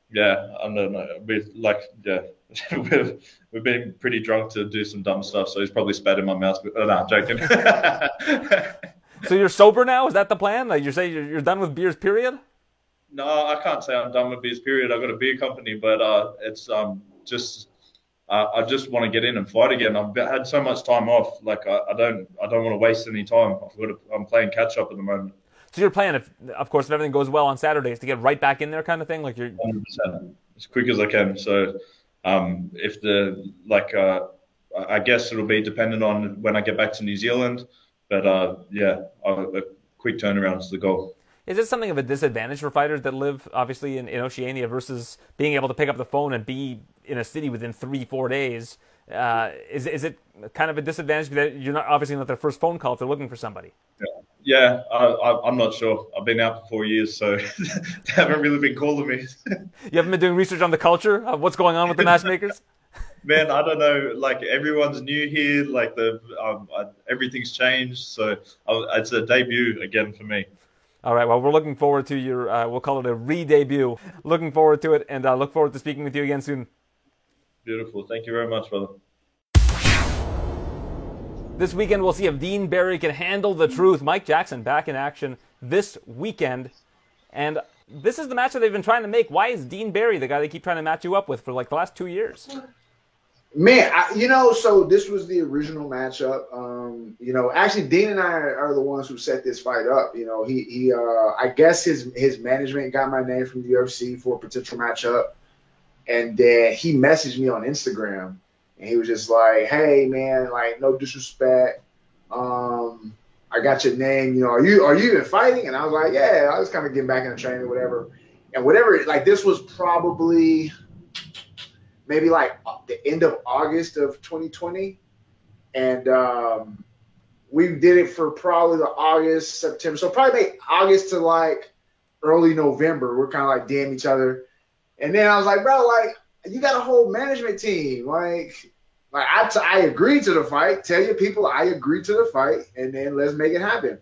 Speaker 8: Yeah, I don't know. We like yeah, we've we've been pretty drunk to do some dumb stuff, so he's probably spat in my mouth. But, oh, no, I'm joking.
Speaker 3: so you're sober now? Is that the plan? Like you're saying you're, you're done with beers? Period.
Speaker 8: No, I can't say I'm done with beers. Period. I've got a beer company, but uh, it's um just uh, I just want to get in and fight again. I've had so much time off, like I, I don't, I don't want to waste any time. I've got to, I'm playing catch up at the moment.
Speaker 3: So your plan, if of course, if everything goes well on Saturday, is to get right back in there, kind of thing, like you're
Speaker 8: 100% as quick as I can. So, um, if the like, uh, I guess it'll be dependent on when I get back to New Zealand, but uh, yeah, a quick turnaround is the goal.
Speaker 3: Is it something of a disadvantage for fighters that live obviously in, in Oceania versus being able to pick up the phone and be in a city within three, four days? Uh, is is it kind of a disadvantage that you're not obviously not their first phone call if they're looking for somebody?
Speaker 8: Yeah, yeah I, am not sure. I've been out for four years, so they haven't really been calling me.
Speaker 3: you haven't been doing research on the culture of what's going on with the matchmakers.
Speaker 8: Man, I don't know. Like everyone's new here. Like the um, I, everything's changed, so I, it's a debut again for me.
Speaker 3: All right. Well, we're looking forward to your. Uh, we'll call it a re-debut. Looking forward to it, and uh, look forward to speaking with you again soon.
Speaker 8: Beautiful. Thank you very much, brother.
Speaker 3: This weekend, we'll see if Dean Barry can handle the truth. Mike Jackson back in action this weekend, and this is the match that they've been trying to make. Why is Dean Barry the guy they keep trying to match you up with for like the last two years?
Speaker 9: Man, I, you know, so this was the original matchup. Um, you know, actually, Dean and I are the ones who set this fight up. You know, he he, uh, I guess his his management got my name from the UFC for a potential matchup, and then he messaged me on Instagram, and he was just like, "Hey, man, like, no disrespect, um, I got your name. You know, are you are you even fighting?" And I was like, "Yeah, I was kind of getting back in the training, whatever." And whatever, like, this was probably maybe like the end of August of 2020, and um, we did it for probably the August, September. So probably August to like early November. We're kind of like damn each other. And then I was like, bro, like you got a whole management team. Like, like I, t- I agreed to the fight. Tell your people I agreed to the fight, and then let's make it happen.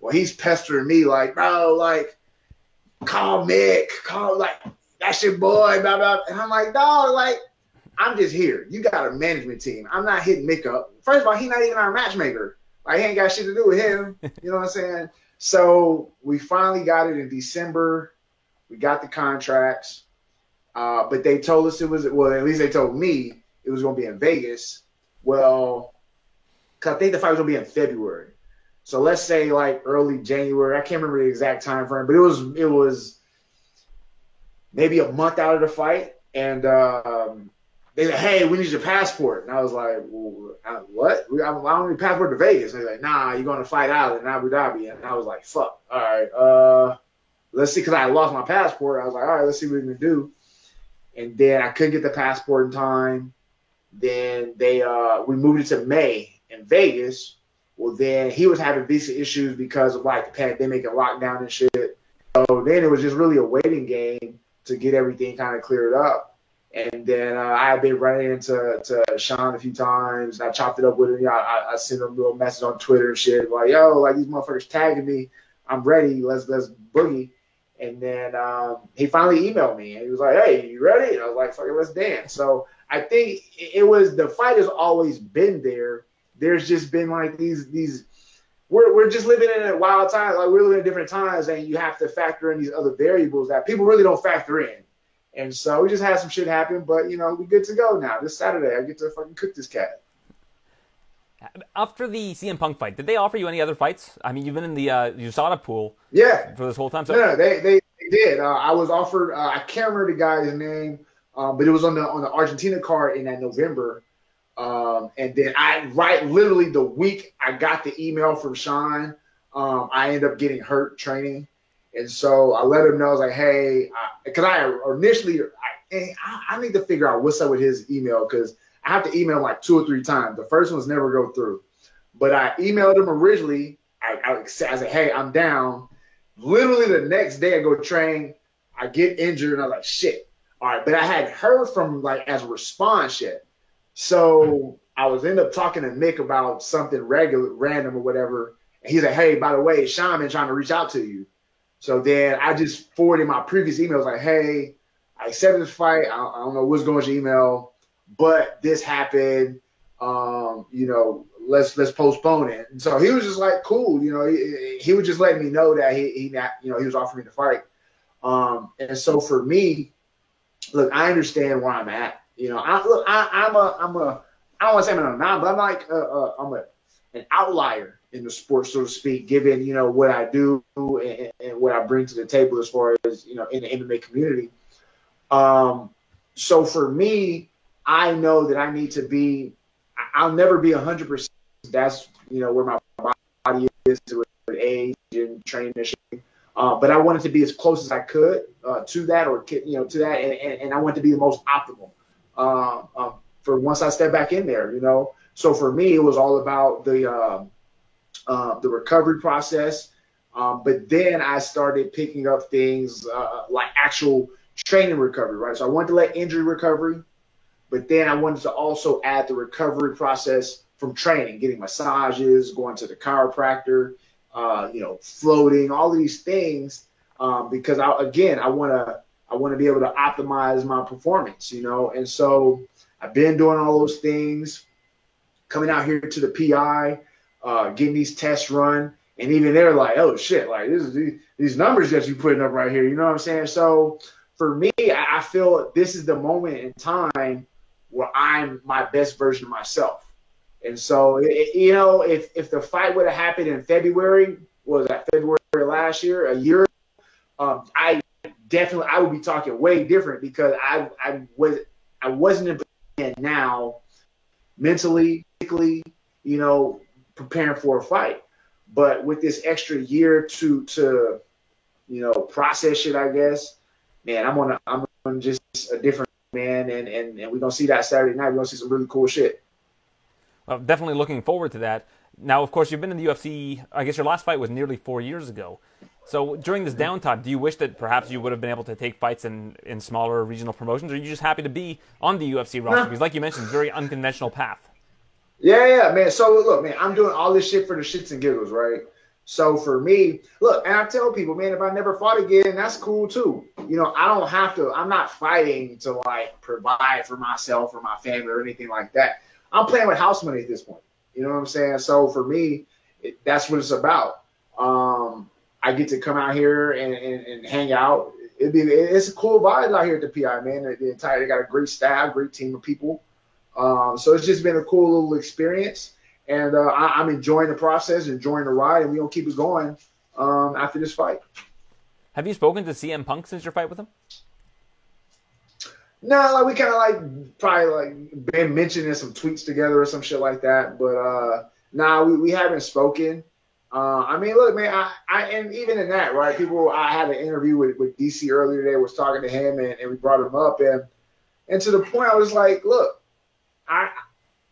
Speaker 9: Well, he's pestering me like, bro, like call Mick, call like that's your boy, blah blah. And I'm like, dog, like I'm just here. You got a management team. I'm not hitting Mick up. First of all, he's not even our matchmaker. Like he ain't got shit to do with him. You know what I'm saying? So we finally got it in December. We got the contracts. Uh, but they told us it was well, at least they told me it was gonna be in Vegas. Well, cause I think the fight was gonna be in February. So let's say like early January. I can't remember the exact time frame, but it was it was maybe a month out of the fight, and um, they said, "Hey, we need your passport." And I was like, "What? I don't need a passport to Vegas." And they're like, "Nah, you're going to Fight Island in Abu Dhabi." And I was like, "Fuck, all right, uh, let's see," because I lost my passport. I was like, "All right, let's see what we can do." And then I couldn't get the passport in time. Then they uh, we moved it to May in Vegas. Well, then he was having visa issues because of like the pandemic and lockdown and shit. So then it was just really a waiting game to get everything kind of cleared up. And then uh, I had been running into to Sean a few times. I chopped it up with him. I, I sent him a little message on Twitter and shit like, "Yo, like these motherfuckers tagging me. I'm ready. Let's let's boogie." And then um, he finally emailed me and he was like, "Hey, you ready?" And I was like, "Fucking let's dance." So I think it was the fight has always been there. There's just been like these these we're, we're just living in a wild time. Like we're living in different times, and you have to factor in these other variables that people really don't factor in. And so we just had some shit happen, but you know, we're good to go now. This Saturday, I get to fucking cook this cat.
Speaker 3: After the CM Punk fight, did they offer you any other fights? I mean, you've been in the uh, USADA pool,
Speaker 9: yeah,
Speaker 3: for this whole time. So
Speaker 9: no, no, they they, they did. Uh, I was offered. Uh, I can't remember the guy's name, um, but it was on the on the Argentina card in that November. Um, and then I right literally the week I got the email from Sean, um, I ended up getting hurt training. And so I let him know, I was like, hey, because I, I, initially, I, I, need to figure out what's up with his email because I have to email like two or three times. The first ones never go through. But I emailed him originally. I, I, I said, hey, I'm down. Literally the next day I go train, I get injured, and I was like, shit. All right. But I had heard from like as a response yet. So I was end up talking to Mick about something regular, random or whatever. And he's like, hey, by the way, been trying to reach out to you. So then I just forwarded my previous emails like, hey, I accepted this fight. I, I don't know what's going to email, but this happened. Um, you know, let's let's postpone it. And so he was just like, cool. You know, he, he was just letting me know that he, he not, you know, he was offering me the fight. Um, and so for me, look, I understand where I'm at. You know, I look, I, I'm a, I'm a, I don't want to say I'm an anomaly, but I'm like, I'm a, an outlier in the sport, so to speak, given you know what I do and, and, what I bring to the table as far as you know in the MMA community. Um, so for me, I know that I need to be. I'll never be hundred percent. That's you know where my body is with age and training and. Uh, but I wanted to be as close as I could uh, to that, or you know, to that, and, and, and I want to be the most optimal uh, um, for once I step back in there. You know, so for me, it was all about the uh, the recovery process. Um, but then I started picking up things uh, like actual training recovery, right? So I wanted to let injury recovery, but then I wanted to also add the recovery process from training, getting massages, going to the chiropractor, uh, you know, floating, all these things, um, because I, again, I want to, I want to be able to optimize my performance, you know, and so I've been doing all those things, coming out here to the PI, uh, getting these tests run, and even they're like, oh shit, like this is these, numbers that you're putting up right here. You know what I'm saying? So for me, I feel this is the moment in time where I'm my best version of myself. And so, you know, if if the fight would have happened in February, was that February last year, a year, um, I definitely I would be talking way different because I I was I wasn't in now mentally, physically, you know, preparing for a fight. But with this extra year to to you know process it, I guess, man, I'm on a, I'm on just a different man, and and and we're gonna see that Saturday night. We're gonna see some really cool shit.
Speaker 3: Well, definitely looking forward to that. Now, of course, you've been in the UFC. I guess your last fight was nearly four years ago. So during this downtime, do you wish that perhaps you would have been able to take fights in, in smaller regional promotions, or are you just happy to be on the UFC roster? Because, like you mentioned, very unconventional path.
Speaker 9: Yeah, yeah, man. So look, man, I'm doing all this shit for the shits and giggles, right? So for me, look, and I tell people, man, if I never fought again, that's cool too. You know, I don't have to. I'm not fighting to like provide for myself or my family or anything like that. I'm playing with house money at this point. You know what I'm saying? So for me, it, that's what it's about. Um, I get to come out here and, and, and hang out. It'd be it's a cool vibe out here at the PI, man. The, the entire they got a great staff, great team of people. Um, so it's just been a cool little experience, and uh, I, I'm enjoying the process, enjoying the ride, and we gonna keep it going um, after this fight.
Speaker 3: Have you spoken to CM Punk since your fight with him?
Speaker 9: No, like we kind of like probably like been mentioning some tweets together or some shit like that, but uh, nah, we, we haven't spoken. Uh, I mean, look, man, I, I and even in that, right? People, I had an interview with, with DC earlier today, was talking to him, and, and we brought him up, and and to the point, I was like, look, I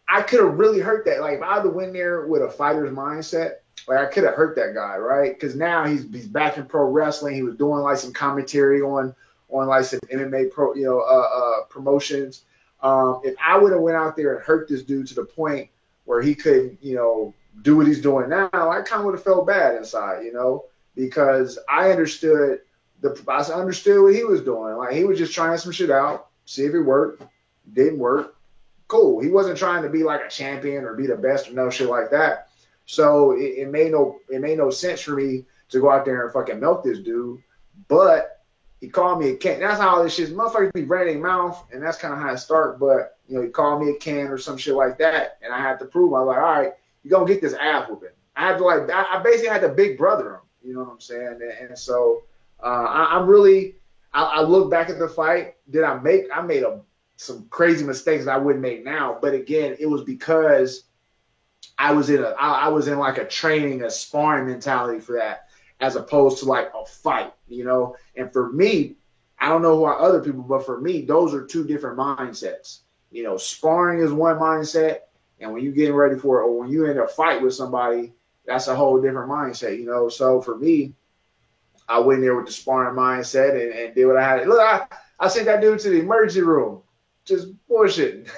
Speaker 9: I could have really hurt that. Like if I to win there with a fighter's mindset, like I could have hurt that guy, right? Because now he's he's back in pro wrestling. He was doing like some commentary on on like some MMA pro, you know, uh, uh, promotions. Um, if I would have went out there and hurt this dude to the point where he couldn't, you know, do what he's doing now, I kind of would have felt bad inside, you know, because I understood the I understood what he was doing. Like he was just trying some shit out, see if it worked. Didn't work. Cool. He wasn't trying to be like a champion or be the best or no shit like that. So it, it made no it made no sense for me to go out there and fucking melt this dude. But he called me a can. That's how this shit. Motherfuckers be running mouth, and that's kind of how it start. But you know, he called me a can or some shit like that, and I had to prove. I was like, all right, you gonna get this ass whooping. I had to like, I, basically had to big brother him. You know what I'm saying? And, and so uh, I, I'm really, I, I look back at the fight. Did I make? I made a some crazy mistakes that I wouldn't make now. But again, it was because I was in a, I, I was in like a training, a sparring mentality for that, as opposed to like a fight, you know. And for me, I don't know who are other people, but for me, those are two different mindsets. You know, sparring is one mindset, and when you're getting ready for it, or when you're in a fight with somebody, that's a whole different mindset, you know. So for me, I went there with the sparring mindset and, and did what I had. Look, I, I sent that dude to the emergency room, just bullshitting.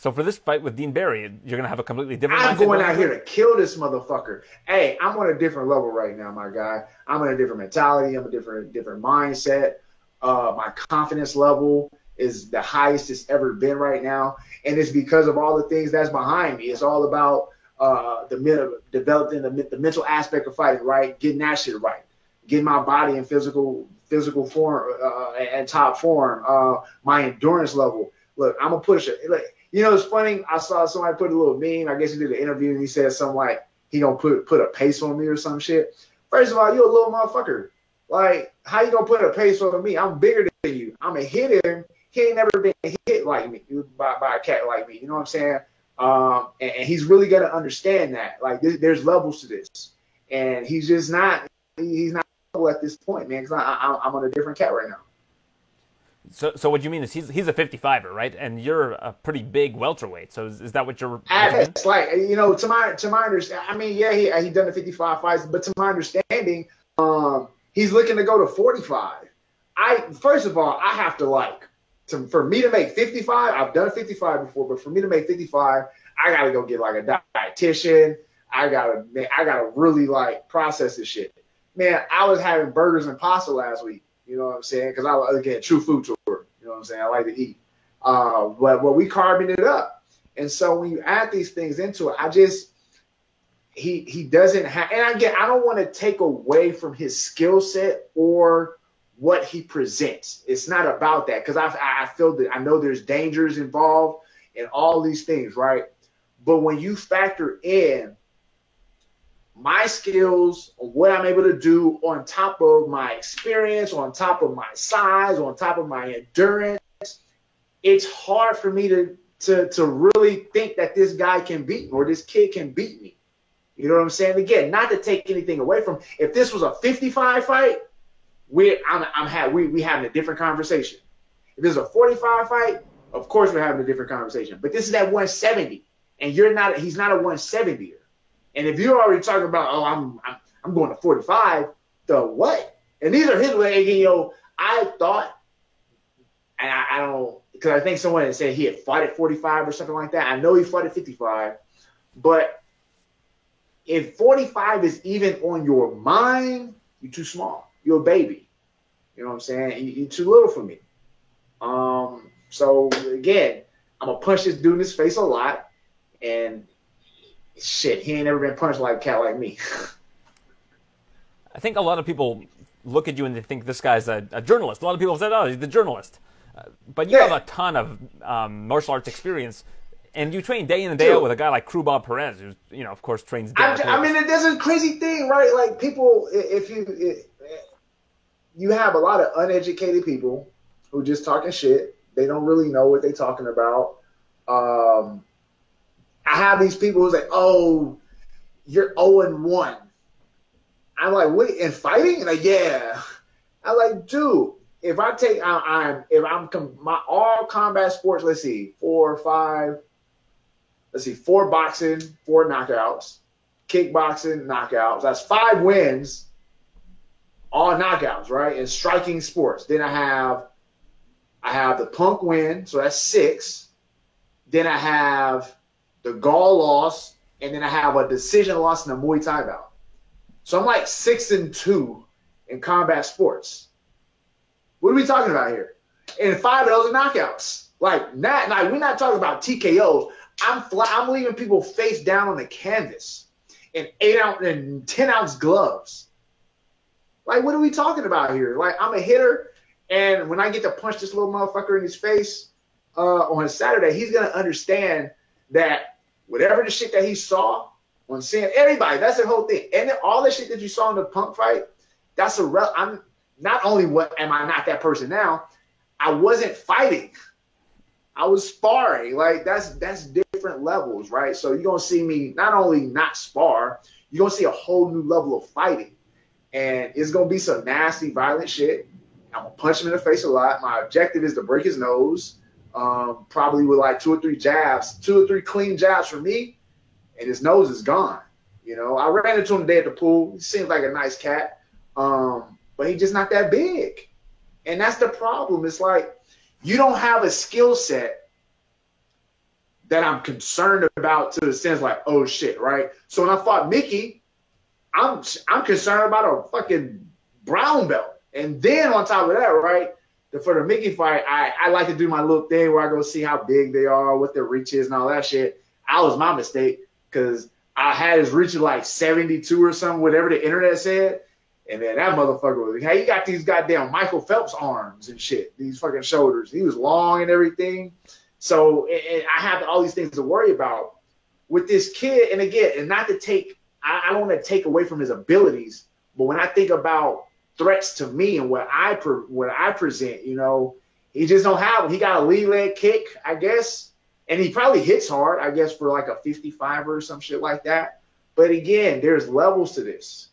Speaker 3: So for this fight with Dean Barry, you're gonna have a completely different.
Speaker 9: I'm going out here to kill this motherfucker. Hey, I'm on a different level right now, my guy. I'm in a different mentality. I'm a different different mindset. Uh, my confidence level is the highest it's ever been right now, and it's because of all the things that's behind me. It's all about uh, the developing the, the mental aspect of fighting, right? Getting that shit right, getting my body in physical physical form uh, and top form. Uh, my endurance level. Look, I'm a pusher. Look, you know, it's funny. I saw somebody put a little meme. I guess he did an interview and he said something like he gonna put put a pace on me or some shit. First of all, you a little motherfucker. Like, how you gonna put a pace on me? I'm bigger than you. I'm a hitter. He ain't never been hit like me by, by a cat like me. You know what I'm saying? Um, and, and he's really gonna understand that. Like, there- there's levels to this, and he's just not. He's not at this point, man. Because I, I'm on a different cat right now.
Speaker 3: So, so what you mean is he's he's a 55er, right? And you're a pretty big welterweight. So is, is that what you're?
Speaker 9: It's like you know, to my to my understanding, I mean, yeah, he he done the 55 fights, but to my understanding, um, he's looking to go to 45. I first of all, I have to like to for me to make 55. I've done 55 before, but for me to make 55, I gotta go get like a dietitian. I gotta man, I gotta really like process this shit. Man, I was having burgers and pasta last week. You know what I'm saying? Because I was again, true food tour. You know what I'm saying? I like to eat. Uh, but but we carving it up. And so when you add these things into it, I just he he doesn't have and again I don't want to take away from his skill set or what he presents. It's not about that because I I feel that I know there's dangers involved and all these things, right? But when you factor in my skills, what I'm able to do on top of my experience, on top of my size, on top of my endurance, it's hard for me to to to really think that this guy can beat me or this kid can beat me. You know what I'm saying? Again, not to take anything away from. If this was a 55 fight, we I'm I'm we we having a different conversation. If is a 45 fight, of course we're having a different conversation. But this is at 170, and you're not. He's not a 170er. And if you're already talking about, oh, I'm I'm, I'm going to 45, the what? And these are his way. You know, I thought, and I, I don't, because I think someone had said he had fought at 45 or something like that. I know he fought at 55, but if 45 is even on your mind, you're too small. You're a baby. You know what I'm saying? You're too little for me. Um, so again, I'm gonna punch this dude in his face a lot, and shit, he ain't ever been punched like a cat like me.
Speaker 3: I think a lot of people look at you and they think this guy's a, a journalist. A lot of people said, "Oh, he's the journalist," uh, but you yeah. have a ton of um, martial arts experience, and you train day in and day Dude. out with a guy like Crew Bob Perez, who, you know, of course, trains.
Speaker 9: I, I mean, there's a crazy thing, right? Like people, if you you have a lot of uneducated people who just talking shit. They don't really know what they're talking about. Um, I have these people who's like, "Oh, you're 0 and 1." I'm like, "Wait, in fighting?" And like, "Yeah." I'm like, "Dude, if I take, I, am if I'm my all combat sports. Let's see, four or five. Let's see, four boxing, four knockouts, kickboxing, knockouts. That's five wins, all knockouts, right? In striking sports. Then I have, I have the punk win, so that's six. Then I have the Gall loss, and then I have a decision loss in the Muay Thai bout. So I'm like six and two in combat sports. What are we talking about here? And five of those are knockouts. Like not, like we're not talking about TKOs. I'm fly, I'm leaving people face down on the canvas in eight ounce and ten ounce gloves. Like what are we talking about here? Like I'm a hitter, and when I get to punch this little motherfucker in his face uh, on Saturday, he's gonna understand that whatever the shit that he saw on seeing everybody, that's the whole thing. And all the shit that you saw in the punk fight, that's a rel- I'm not only what am I not that person now, I wasn't fighting. I was sparring. Like that's that's different levels, right? So you're gonna see me not only not spar, you're gonna see a whole new level of fighting. And it's gonna be some nasty, violent shit. I'm gonna punch him in the face a lot. My objective is to break his nose um, probably with like two or three jabs, two or three clean jabs for me, and his nose is gone. You know, I ran into him today at the pool. He seems like a nice cat, um, but he's just not that big, and that's the problem. It's like you don't have a skill set that I'm concerned about to the sense like, oh shit, right? So when I fought Mickey, I'm I'm concerned about a fucking brown belt, and then on top of that, right? the, for the Mickey fight, I, I like to do my little thing where I go see how big they are, what their reach is, and all that shit. I was my mistake because I had his reach of like 72 or something, whatever the internet said. And then that motherfucker was, hey, you got these goddamn Michael Phelps arms and shit, these fucking shoulders. He was long and everything. So and I have all these things to worry about with this kid. And again, and not to take, I, I don't want to take away from his abilities, but when I think about threats to me and what I pre- what I present. You know, he just don't have. He got a lead leg kick, I guess, and he probably hits hard, I guess, for like a 55 or some shit like that. But again, there's levels to this.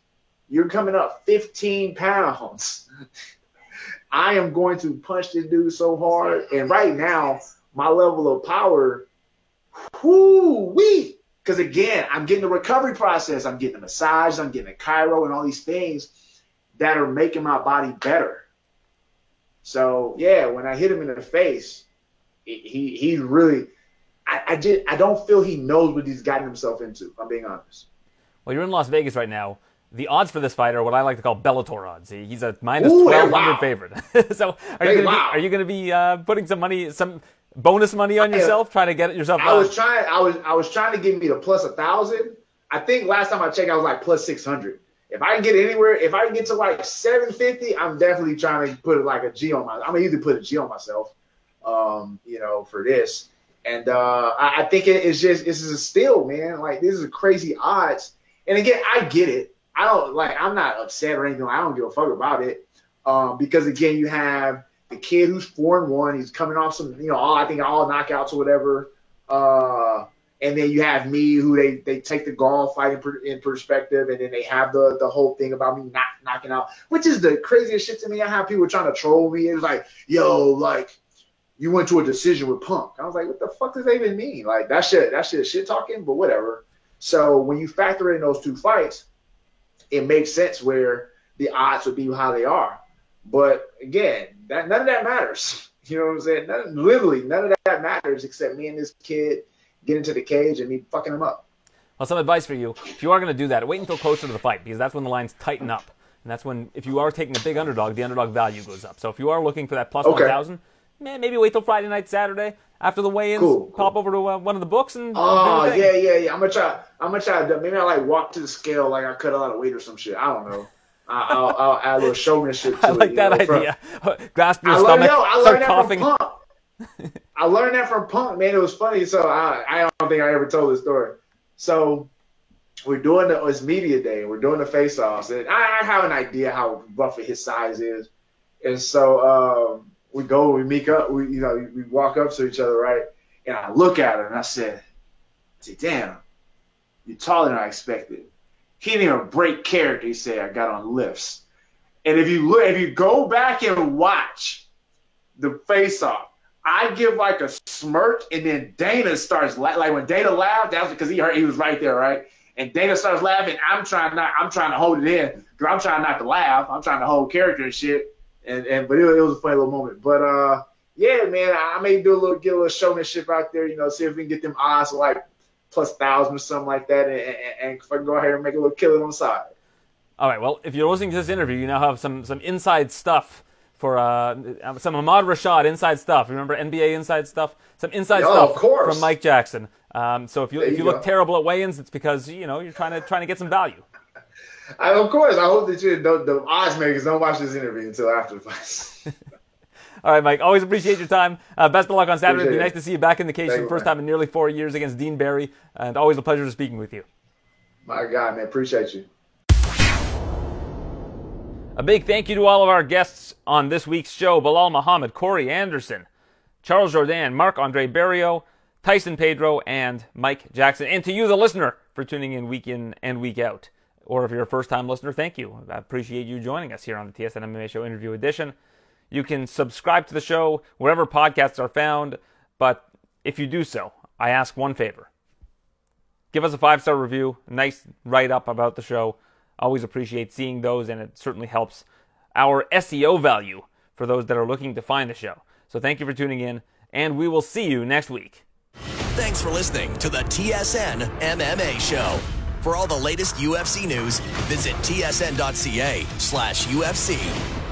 Speaker 9: You're coming up 15 pounds. I am going to punch this dude so hard, and right now my level of power, whoo wee. Because again, I'm getting the recovery process. I'm getting a massage. I'm getting a chiro and all these things that are making my body better. So yeah, when I hit him in the face, he he really, I, I just I don't feel he knows what he's gotten himself into. I'm being honest.
Speaker 3: Well, you're in Las Vegas right now. The odds for this fight are what I like to call Bellator odds. He's a minus twelve hundred wow. favorite. so are you, gonna wow. be, are you going to be uh, putting some money, some bonus money on yourself, trying to get yourself?
Speaker 9: I was trying. I was I was trying to give me the plus a thousand. I think last time I checked, I was like plus six hundred if I can get anywhere, if I can get to like 750, I'm definitely trying to put like a G on my. I'm gonna either put a G on myself, um, you know, for this. And uh, I, I think it, it's just this is a steal, man. Like this is a crazy odds. And again, I get it. I don't like. I'm not upset or anything. I don't give a fuck about it. Um, because again, you have the kid who's four and one. He's coming off some, you know, all I think all knockouts or whatever. Uh, and then you have me who they, they take the Gall fight in, in perspective, and then they have the the whole thing about me not knocking out, which is the craziest shit to me. I have people trying to troll me. It's like, yo, like you went to a decision with Punk. I was like, what the fuck does that even mean? Like that shit, that shit, is shit talking, but whatever. So when you factor in those two fights, it makes sense where the odds would be how they are. But again, that none of that matters. You know what I'm saying? None, literally, none of that matters except me and this kid get into the cage and me fucking him up.
Speaker 3: Well, some advice for you: if you are going to do that, wait until closer to the fight because that's when the lines tighten up, and that's when if you are taking a big underdog, the underdog value goes up. So if you are looking for that plus
Speaker 9: Okay.
Speaker 3: one thousand, man, maybe wait till Friday night, Saturday after the weigh-ins,
Speaker 9: Cool,
Speaker 3: pop over to uh, one of the books and.
Speaker 9: Oh yeah, yeah, yeah. I'm gonna try. I'm gonna try. to- Maybe I like walk to the scale like I cut a lot of weight or some shit. I don't know. I, I'll, I'll add a little showmanship. To
Speaker 3: I like
Speaker 9: it, you
Speaker 3: that
Speaker 9: know, from-
Speaker 3: idea. Grasp your
Speaker 9: I learned,
Speaker 3: stomach,
Speaker 9: no, I learned that
Speaker 3: coughing.
Speaker 9: from Punk. I learned that from Punk, man. It was funny. So I, I don't think I ever told this story. So we're doing the it's media day. We're doing the face offs, and I, I have an idea how rough his size is. And so um, we go, we meet up, we you know we walk up to each other, right? And I look at her and I said, I said, damn, you're taller than I expected. He didn't even break character. He said I got on lifts. And if you look, if you go back and watch the face off, I give like a smirk, and then Dana starts la- like when Dana laughed. That was because he heard he was right there, right? And Dana starts laughing. I'm trying not. I'm trying to hold it in because I'm trying not to laugh. I'm trying to hold character and shit. And and but it, it was a funny little moment. But uh, yeah, man, I may do a little get a little showmanship out there. You know, see if we can get them odds like plus thousand or something like that, and, and, and if I can go ahead and make a little killing on the side.
Speaker 3: All right. Well, if you're listening to this interview, you now have some some inside stuff for uh, some Ahmad Rashad inside stuff. Remember NBA inside stuff? Some inside
Speaker 9: Oh,
Speaker 3: stuff
Speaker 9: of course.
Speaker 3: from Mike Jackson. Um, so if you
Speaker 9: There
Speaker 3: if
Speaker 9: you
Speaker 3: you look terrible at weigh-ins, it's because you know you're trying to trying to get some value.
Speaker 9: I, of course, I hope that you the, the odds makers don't watch this interview until after the fight.
Speaker 3: All right, Mike. Always appreciate your time. Uh, best of luck on Saturday. It'd be nice to see you back in the cage
Speaker 9: Thank
Speaker 3: for the first
Speaker 9: man.
Speaker 3: time in nearly four years against Dean Barry, and always a pleasure to speaking with you.
Speaker 9: My God, man, appreciate you.
Speaker 3: A big thank you to all of our guests on this week's show Belal Muhammad, Corey Anderson, Charles Jourdain, Marc Andre Barriault, Tyson Pedro, and Mike Jackson. And to you, the listener, for tuning in week in and week out. Or if you're a first time listener, thank you. I appreciate you joining us here on the TSN MMA Show Interview Edition. You can subscribe to the show wherever podcasts are found, but if you do so, I ask one favor give us a five star review, nice write up about the show. Always appreciate seeing those, and it certainly helps our SEO value for those that are looking to find the show. So thank you for tuning in, and we will see you next week.
Speaker 2: Thanks for listening to the TSN MMA Show. For all the latest UFC news, visit tsn.ca slash UFC.